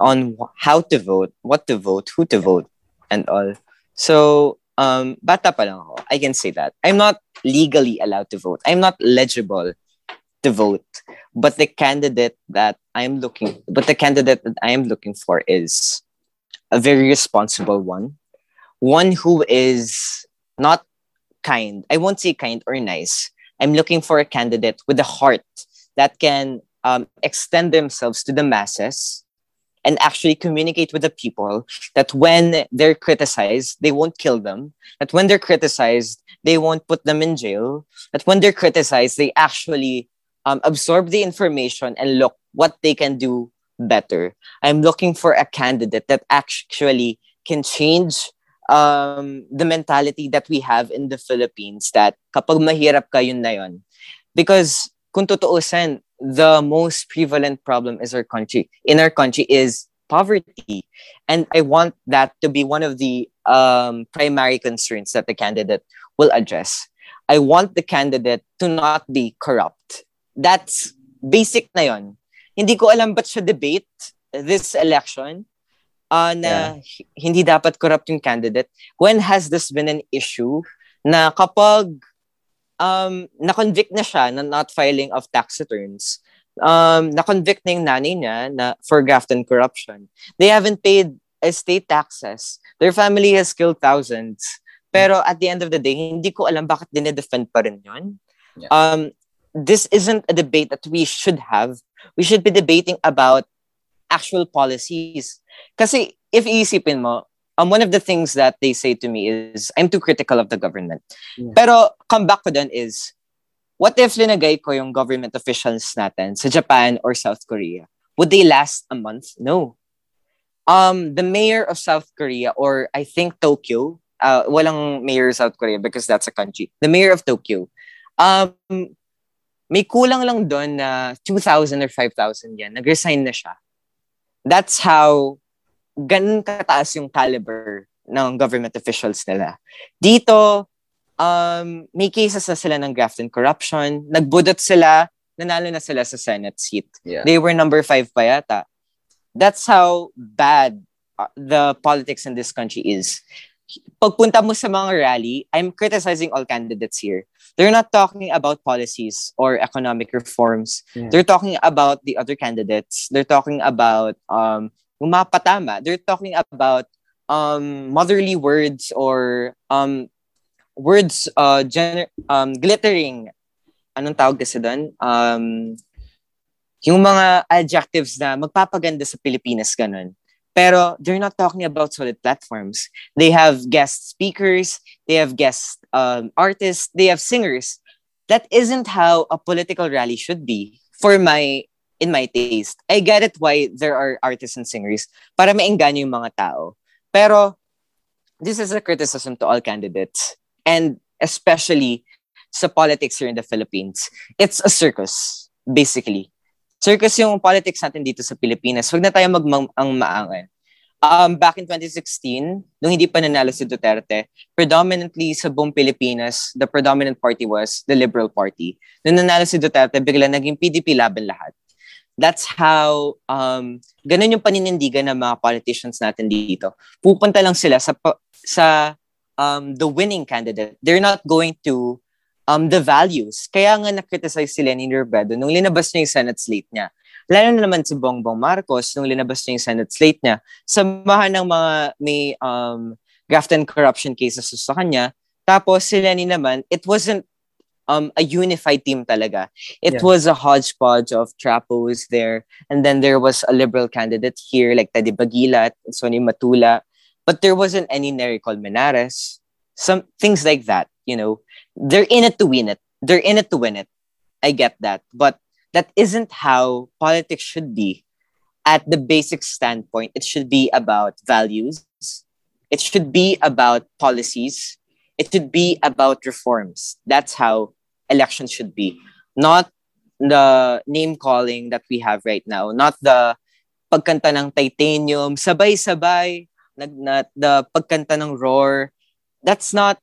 on how to vote, what to vote, who to vote, and all. So, um, bata pa lang ako. I can say that. I'm not legally allowed to vote. I'm not legible to vote. But the candidate that I'm looking, but the candidate that I am looking for is a very responsible one, one who is not kind. I won't say kind or nice. I'm looking for a candidate with a heart that can um, extend themselves to the masses and actually communicate with the people that when they're criticized, they won't kill them. That when they're criticized, they won't put them in jail. That when they're criticized, they actually um, absorb the information and look what they can do better. I'm looking for a candidate that actually can change um, the mentality that we have in the Philippines that kapag mahirap ka, yun na yun. Because kung tutuusin, the most prevalent problem is our country, in our country is poverty. And I want that to be one of the um, primary concerns that the candidate will address. I want the candidate to not be corrupt. That's basic na yon. Hindi ko alam ba't siya debate this election uh, na yeah. hindi dapat corrupt yung candidate. When has this been an issue na kapag um, na-convict na siya na not filing of tax returns, um, na-convict na yung nanay niya na for graft and corruption, they haven't paid estate taxes. Their family has killed thousands. Pero at the end of the day, hindi ko alam bakit dinedefend pa rin yun. Yeah. Um, this isn't a debate that we should have. We should be debating about actual policies. Kasi if iisipin mo, um, one of the things that they say to me is, I'm too critical of the government. Yeah. Pero come back ko dun is, what if linagay ko yung government officials natin sa Japan or South Korea? Would they last a month? No. Um, the mayor of South Korea, or I think Tokyo, uh, walang mayor of South Korea because that's a country. The mayor of Tokyo, um, may kulang lang doon na 2,000 or 5,000 yan. Nag-resign na siya that's how ganun kataas yung caliber ng government officials nila. Dito, um, may cases na sila ng graft and corruption. Nagbudot sila, nanalo na sila sa Senate seat. Yeah. They were number five pa yata. That's how bad uh, the politics in this country is. Pagpunta mo sa mga rally, I'm criticizing all candidates here. They're not talking about policies or economic reforms. Yeah. They're talking about the other candidates. They're talking about um, mapatama. They're talking about um, motherly words or um, words uh, gener- um, glittering. Anong tawag kasi doon? Um, yung mga adjectives na magpapaganda sa Pilipinas, ganun. Pero they're not talking about solid platforms. They have guest speakers, they have guest um, artists, they have singers. That isn't how a political rally should be for my in my taste. I get it why there are artists and singers para maengganyo yung mga tao. Pero this is a criticism to all candidates and especially sa politics here in the Philippines. It's a circus, basically. Circus yung politics natin dito sa Pilipinas. Huwag na tayo magmang ang maangan. Um, back in 2016, nung hindi pa nanalo si Duterte, predominantly sa buong Pilipinas, the predominant party was the Liberal Party. Nung nanalo si Duterte, bigla naging PDP laban lahat. That's how, um, ganun yung paninindigan ng mga politicians natin dito. Pupunta lang sila sa, sa um, the winning candidate. They're not going to um, the values. Kaya nga na-criticize si Lenin Robredo nung linabas niya yung Senate slate niya Lalo na naman si Bongbong Marcos nung linabas niya yung Senate slate niya, samahan ng mga may um, graft and corruption cases sa kanya. Tapos si Lenny naman, it wasn't um, a unified team talaga. It yeah. was a hodgepodge of trapos there. And then there was a liberal candidate here like Teddy Bagilat Sonny Matula. But there wasn't any Nery Colmenares. Some things like that, you know. They're in it to win it. They're in it to win it. I get that. But that isn't how politics should be. At the basic standpoint, it should be about values. It should be about policies. It should be about reforms. That's how elections should be. Not the name calling that we have right now. Not the pagkanta ng titanium, sabay-sabay, nag, na, the pagkanta ng roar. That's not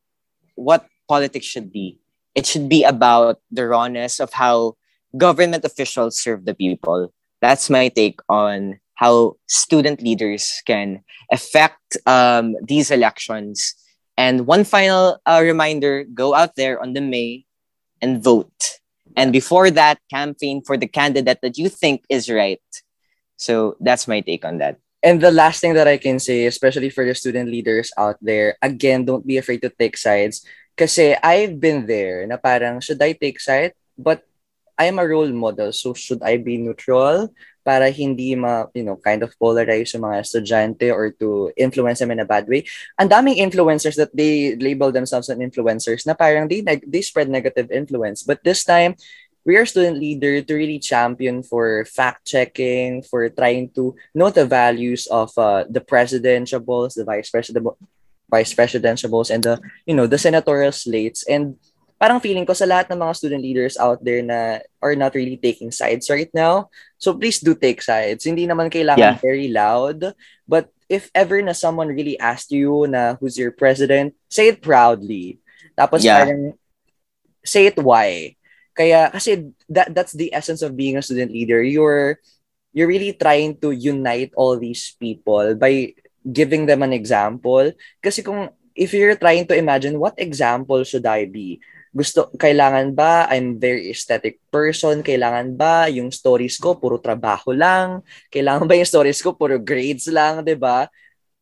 what politics should be. It should be about the rawness of how government officials serve the people. That's my take on how student leaders can affect um, these elections. And one final uh, reminder go out there on the May and vote. And before that, campaign for the candidate that you think is right. So that's my take on that. And the last thing that I can say, especially for the student leaders out there, again, don't be afraid to take sides. Because I've been there na parang, should I take side? But I am a role model, so should I be neutral para hindi ma, you know, kind of polarize yung mga estudyante or to influence them in a bad way? Ang daming influencers that they label themselves as influencers na parang they, they spread negative influence. But this time, we are student leader to really champion for fact checking, for trying to know the values of uh, the presidentiables, the vice president vice presidentiables and the you know the senatorial slates and parang feeling ko sa lahat ng mga student leaders out there na are not really taking sides right now. So please do take sides. Hindi naman kailangan yeah. very loud. But if ever na someone really asked you na who's your president, say it proudly. Tapos yeah. parang say it why. Kaya kasi that that's the essence of being a student leader. You're you're really trying to unite all these people by giving them an example. Kasi kung if you're trying to imagine what example should I be? gusto, kailangan ba I'm very aesthetic person? Kailangan ba yung stories ko puro trabaho lang? Kailangan ba yung stories ko puro grades lang, 'di ba?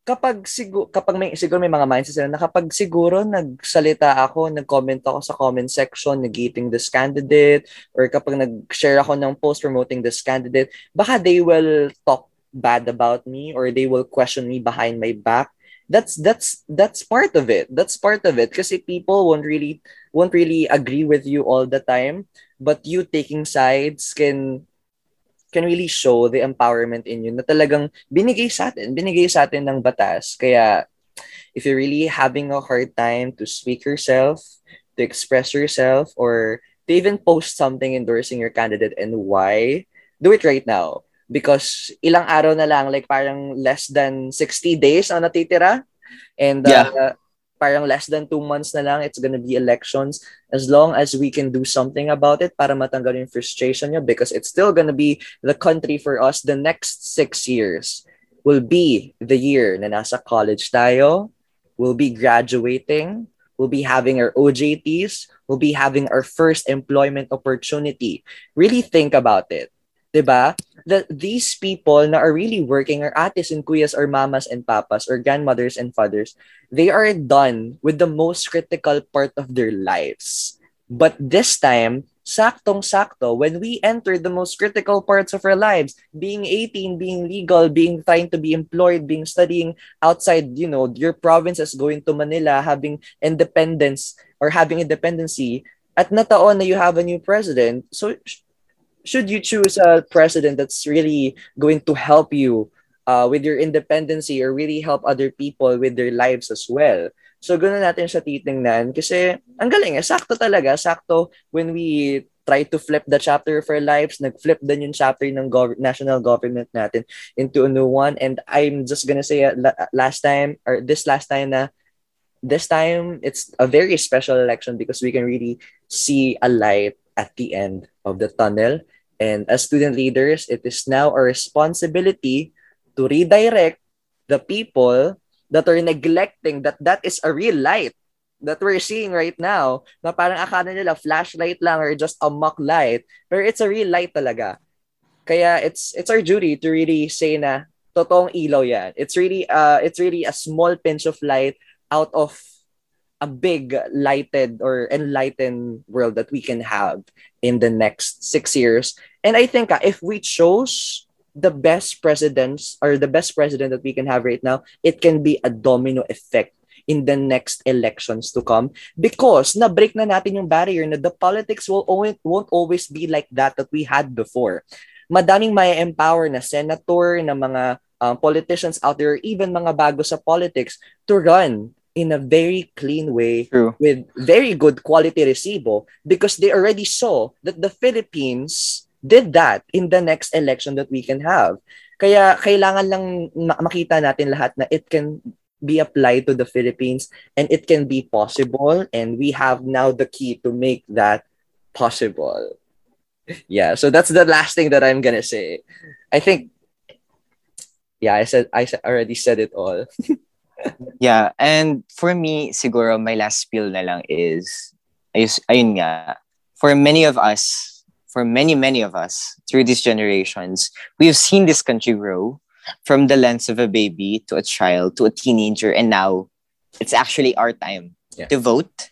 Kapag siguro kapag may siguro may mga mindset sila na kapag siguro nagsalita ako, nag-comment ako sa comment section negating this candidate or kapag nag-share ako ng post promoting this candidate, baka they will talk bad about me or they will question me behind my back that's that's that's part of it. That's part of it. Kasi people won't really won't really agree with you all the time but you taking sides can can really show the empowerment in you na talagang binigay sa atin binigay sa atin ng batas. Kaya if you're really having a hard time to speak yourself to express yourself or to even post something endorsing your candidate and why do it right now because ilang araw na lang, like parang less than 60 days ang natitira. And uh, yeah. parang less than two months na lang, it's gonna be elections. As long as we can do something about it para matanggal yung frustration nyo because it's still gonna be the country for us the next six years will be the year na nasa college tayo, we'll be graduating, we'll be having our OJTs, we'll be having our first employment opportunity. Really think about it 'di ba? That these people na are really working are ates and kuyas or mamas and papas or grandmothers and fathers, they are done with the most critical part of their lives. But this time, saktong-sakto, when we enter the most critical parts of our lives, being 18, being legal, being trying to be employed, being studying outside, you know, your provinces, going to Manila, having independence or having independency, at nataon na you have a new president, so should you choose a president that's really going to help you uh, with your independency or really help other people with their lives as well. So, ganoon natin siya titingnan kasi ang galing eh, sakto talaga, sakto when we try to flip the chapter of our lives, nag-flip din yung chapter ng gov- national government natin into a new one. And I'm just gonna say uh, last time, or this last time na, this time, it's a very special election because we can really see a light at the end of the tunnel. And as student leaders, it is now our responsibility to redirect the people that are neglecting that that is a real light that we're seeing right now na parang akala nila flashlight lang or just a mock light pero it's a real light talaga. Kaya it's it's our duty to really say na totoong ilaw yan. It's really uh it's really a small pinch of light out of a big lighted or enlightened world that we can have in the next six years and i think uh, if we chose the best presidents or the best president that we can have right now, it can be a domino effect in the next elections to come because na-break na natin yung barrier na the politics will only, won't always be like that that we had before. Madaming may empower na senator, na mga um, politicians out there, even mga bago sa politics to run in a very clean way True. with very good quality resibo because they already saw that the Philippines did that in the next election that we can have. Kaya kailangan lang makita natin lahat na it can be applied to the Philippines and it can be possible and we have now the key to make that possible. Yeah, so that's the last thing that I'm gonna say. I think yeah, I said I already said it all. <laughs> yeah, and for me, siguro my last spiel na lang is ayus, ayun nga, for many of us, for many, many of us through these generations, we have seen this country grow from the lens of a baby to a child to a teenager. And now it's actually our time yeah. to vote.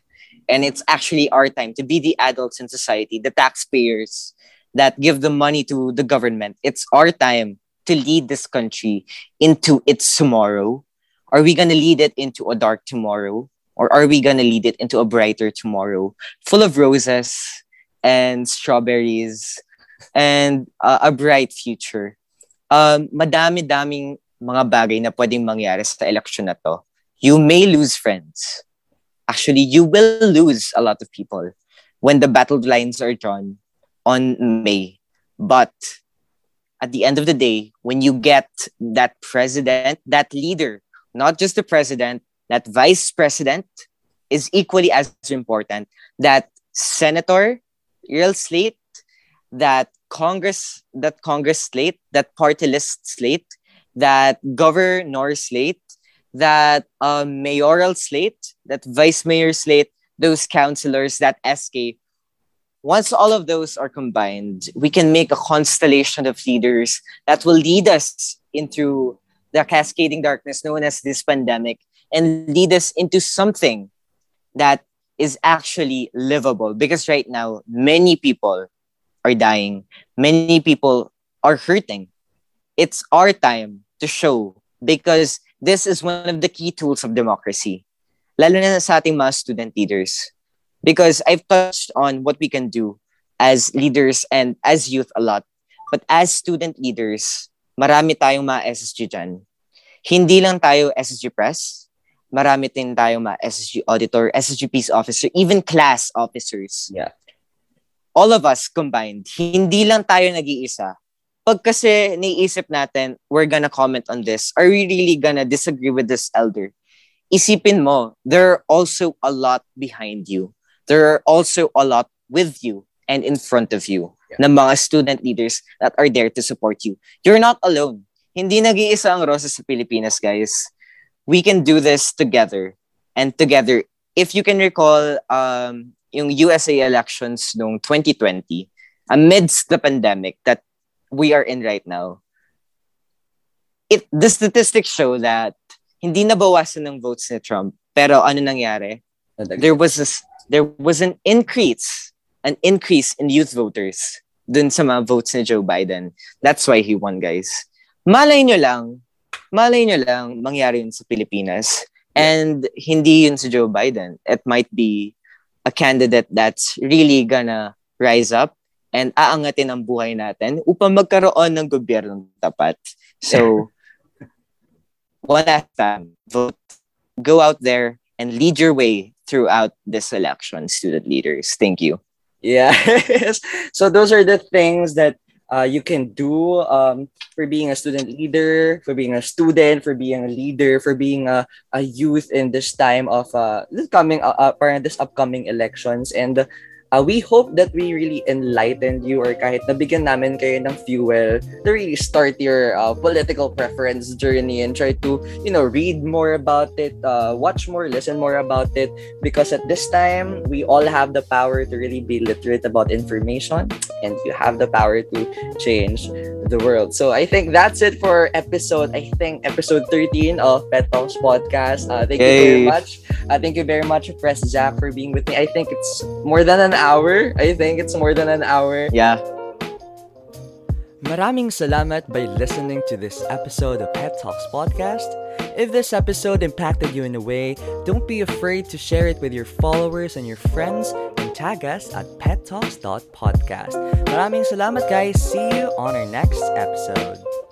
And it's actually our time to be the adults in society, the taxpayers that give the money to the government. It's our time to lead this country into its tomorrow. Are we going to lead it into a dark tomorrow? Or are we going to lead it into a brighter tomorrow full of roses, and strawberries and uh, a bright future. Um, madami-daming mga bagay na pwedeng mangyari sa election na to. You may lose friends. Actually, you will lose a lot of people when the battle lines are drawn on May. But at the end of the day, when you get that president, that leader, not just the president, that vice president is equally as important. That senator, real slate, that Congress, that Congress slate, that party list slate, that governor slate, that uh, mayoral slate, that vice mayor slate, those councilors, that SK. Once all of those are combined, we can make a constellation of leaders that will lead us into the cascading darkness known as this pandemic and lead us into something that is actually livable. Because right now many people are dying. Many people are hurting. It's our time to show because this is one of the key tools of democracy. Lalo na sa ating mga student leaders. Because i've touched on what we can do as leaders and as youth a lot. But as student leaders marami tayong mga SSG dyan hindi lang tayo SSG Press marami din tayong mga SSG auditor, SSG peace officer, even class officers. Yeah. All of us combined, hindi lang tayo nag-iisa. Pag kasi naiisip natin, we're gonna comment on this, are we really gonna disagree with this elder? Isipin mo, there are also a lot behind you. There are also a lot with you and in front of you yeah. ng mga student leaders that are there to support you. You're not alone. Hindi nag-iisa ang Roses sa Pilipinas, guys we can do this together. And together, if you can recall, um, yung USA elections noong 2020, amidst the pandemic that we are in right now, it the statistics show that hindi nabawasan ng votes ni Trump. Pero ano nangyari? There was a, there was an increase, an increase in youth voters dun sa mga votes ni Joe Biden. That's why he won, guys. Malay nyo lang, malay nyo lang mangyari yun sa Pilipinas. And hindi yun si Joe Biden. It might be a candidate that's really gonna rise up and aangatin ang buhay natin upang magkaroon ng gobyernong tapat. So, <laughs> one last time, vote. Go out there and lead your way throughout this election, student leaders. Thank you. Yeah. <laughs> so those are the things that uh, you can do um, for being a student leader, for being a student, for being a leader, for being a, a youth in this time of uh, this coming uh, uh, this upcoming elections. And Uh, we hope that we really enlightened you or kahit nabigyan namin kayo ng fuel to really start your uh, political preference journey and try to, you know, read more about it, uh, watch more, listen more about it. Because at this time, we all have the power to really be literate about information and you have the power to change the world. So I think that's it for episode, I think episode 13 of Pet Talks podcast. Uh, thank hey. you very much. Uh, thank you very much, Press Zach, for being with me. I think it's more than an hour. I think it's more than an hour. Yeah. Maraming salamat by listening to this episode of Pet Talks Podcast. If this episode impacted you in a way, don't be afraid to share it with your followers and your friends and tag us at pettalks.podcast. Maraming salamat guys. See you on our next episode.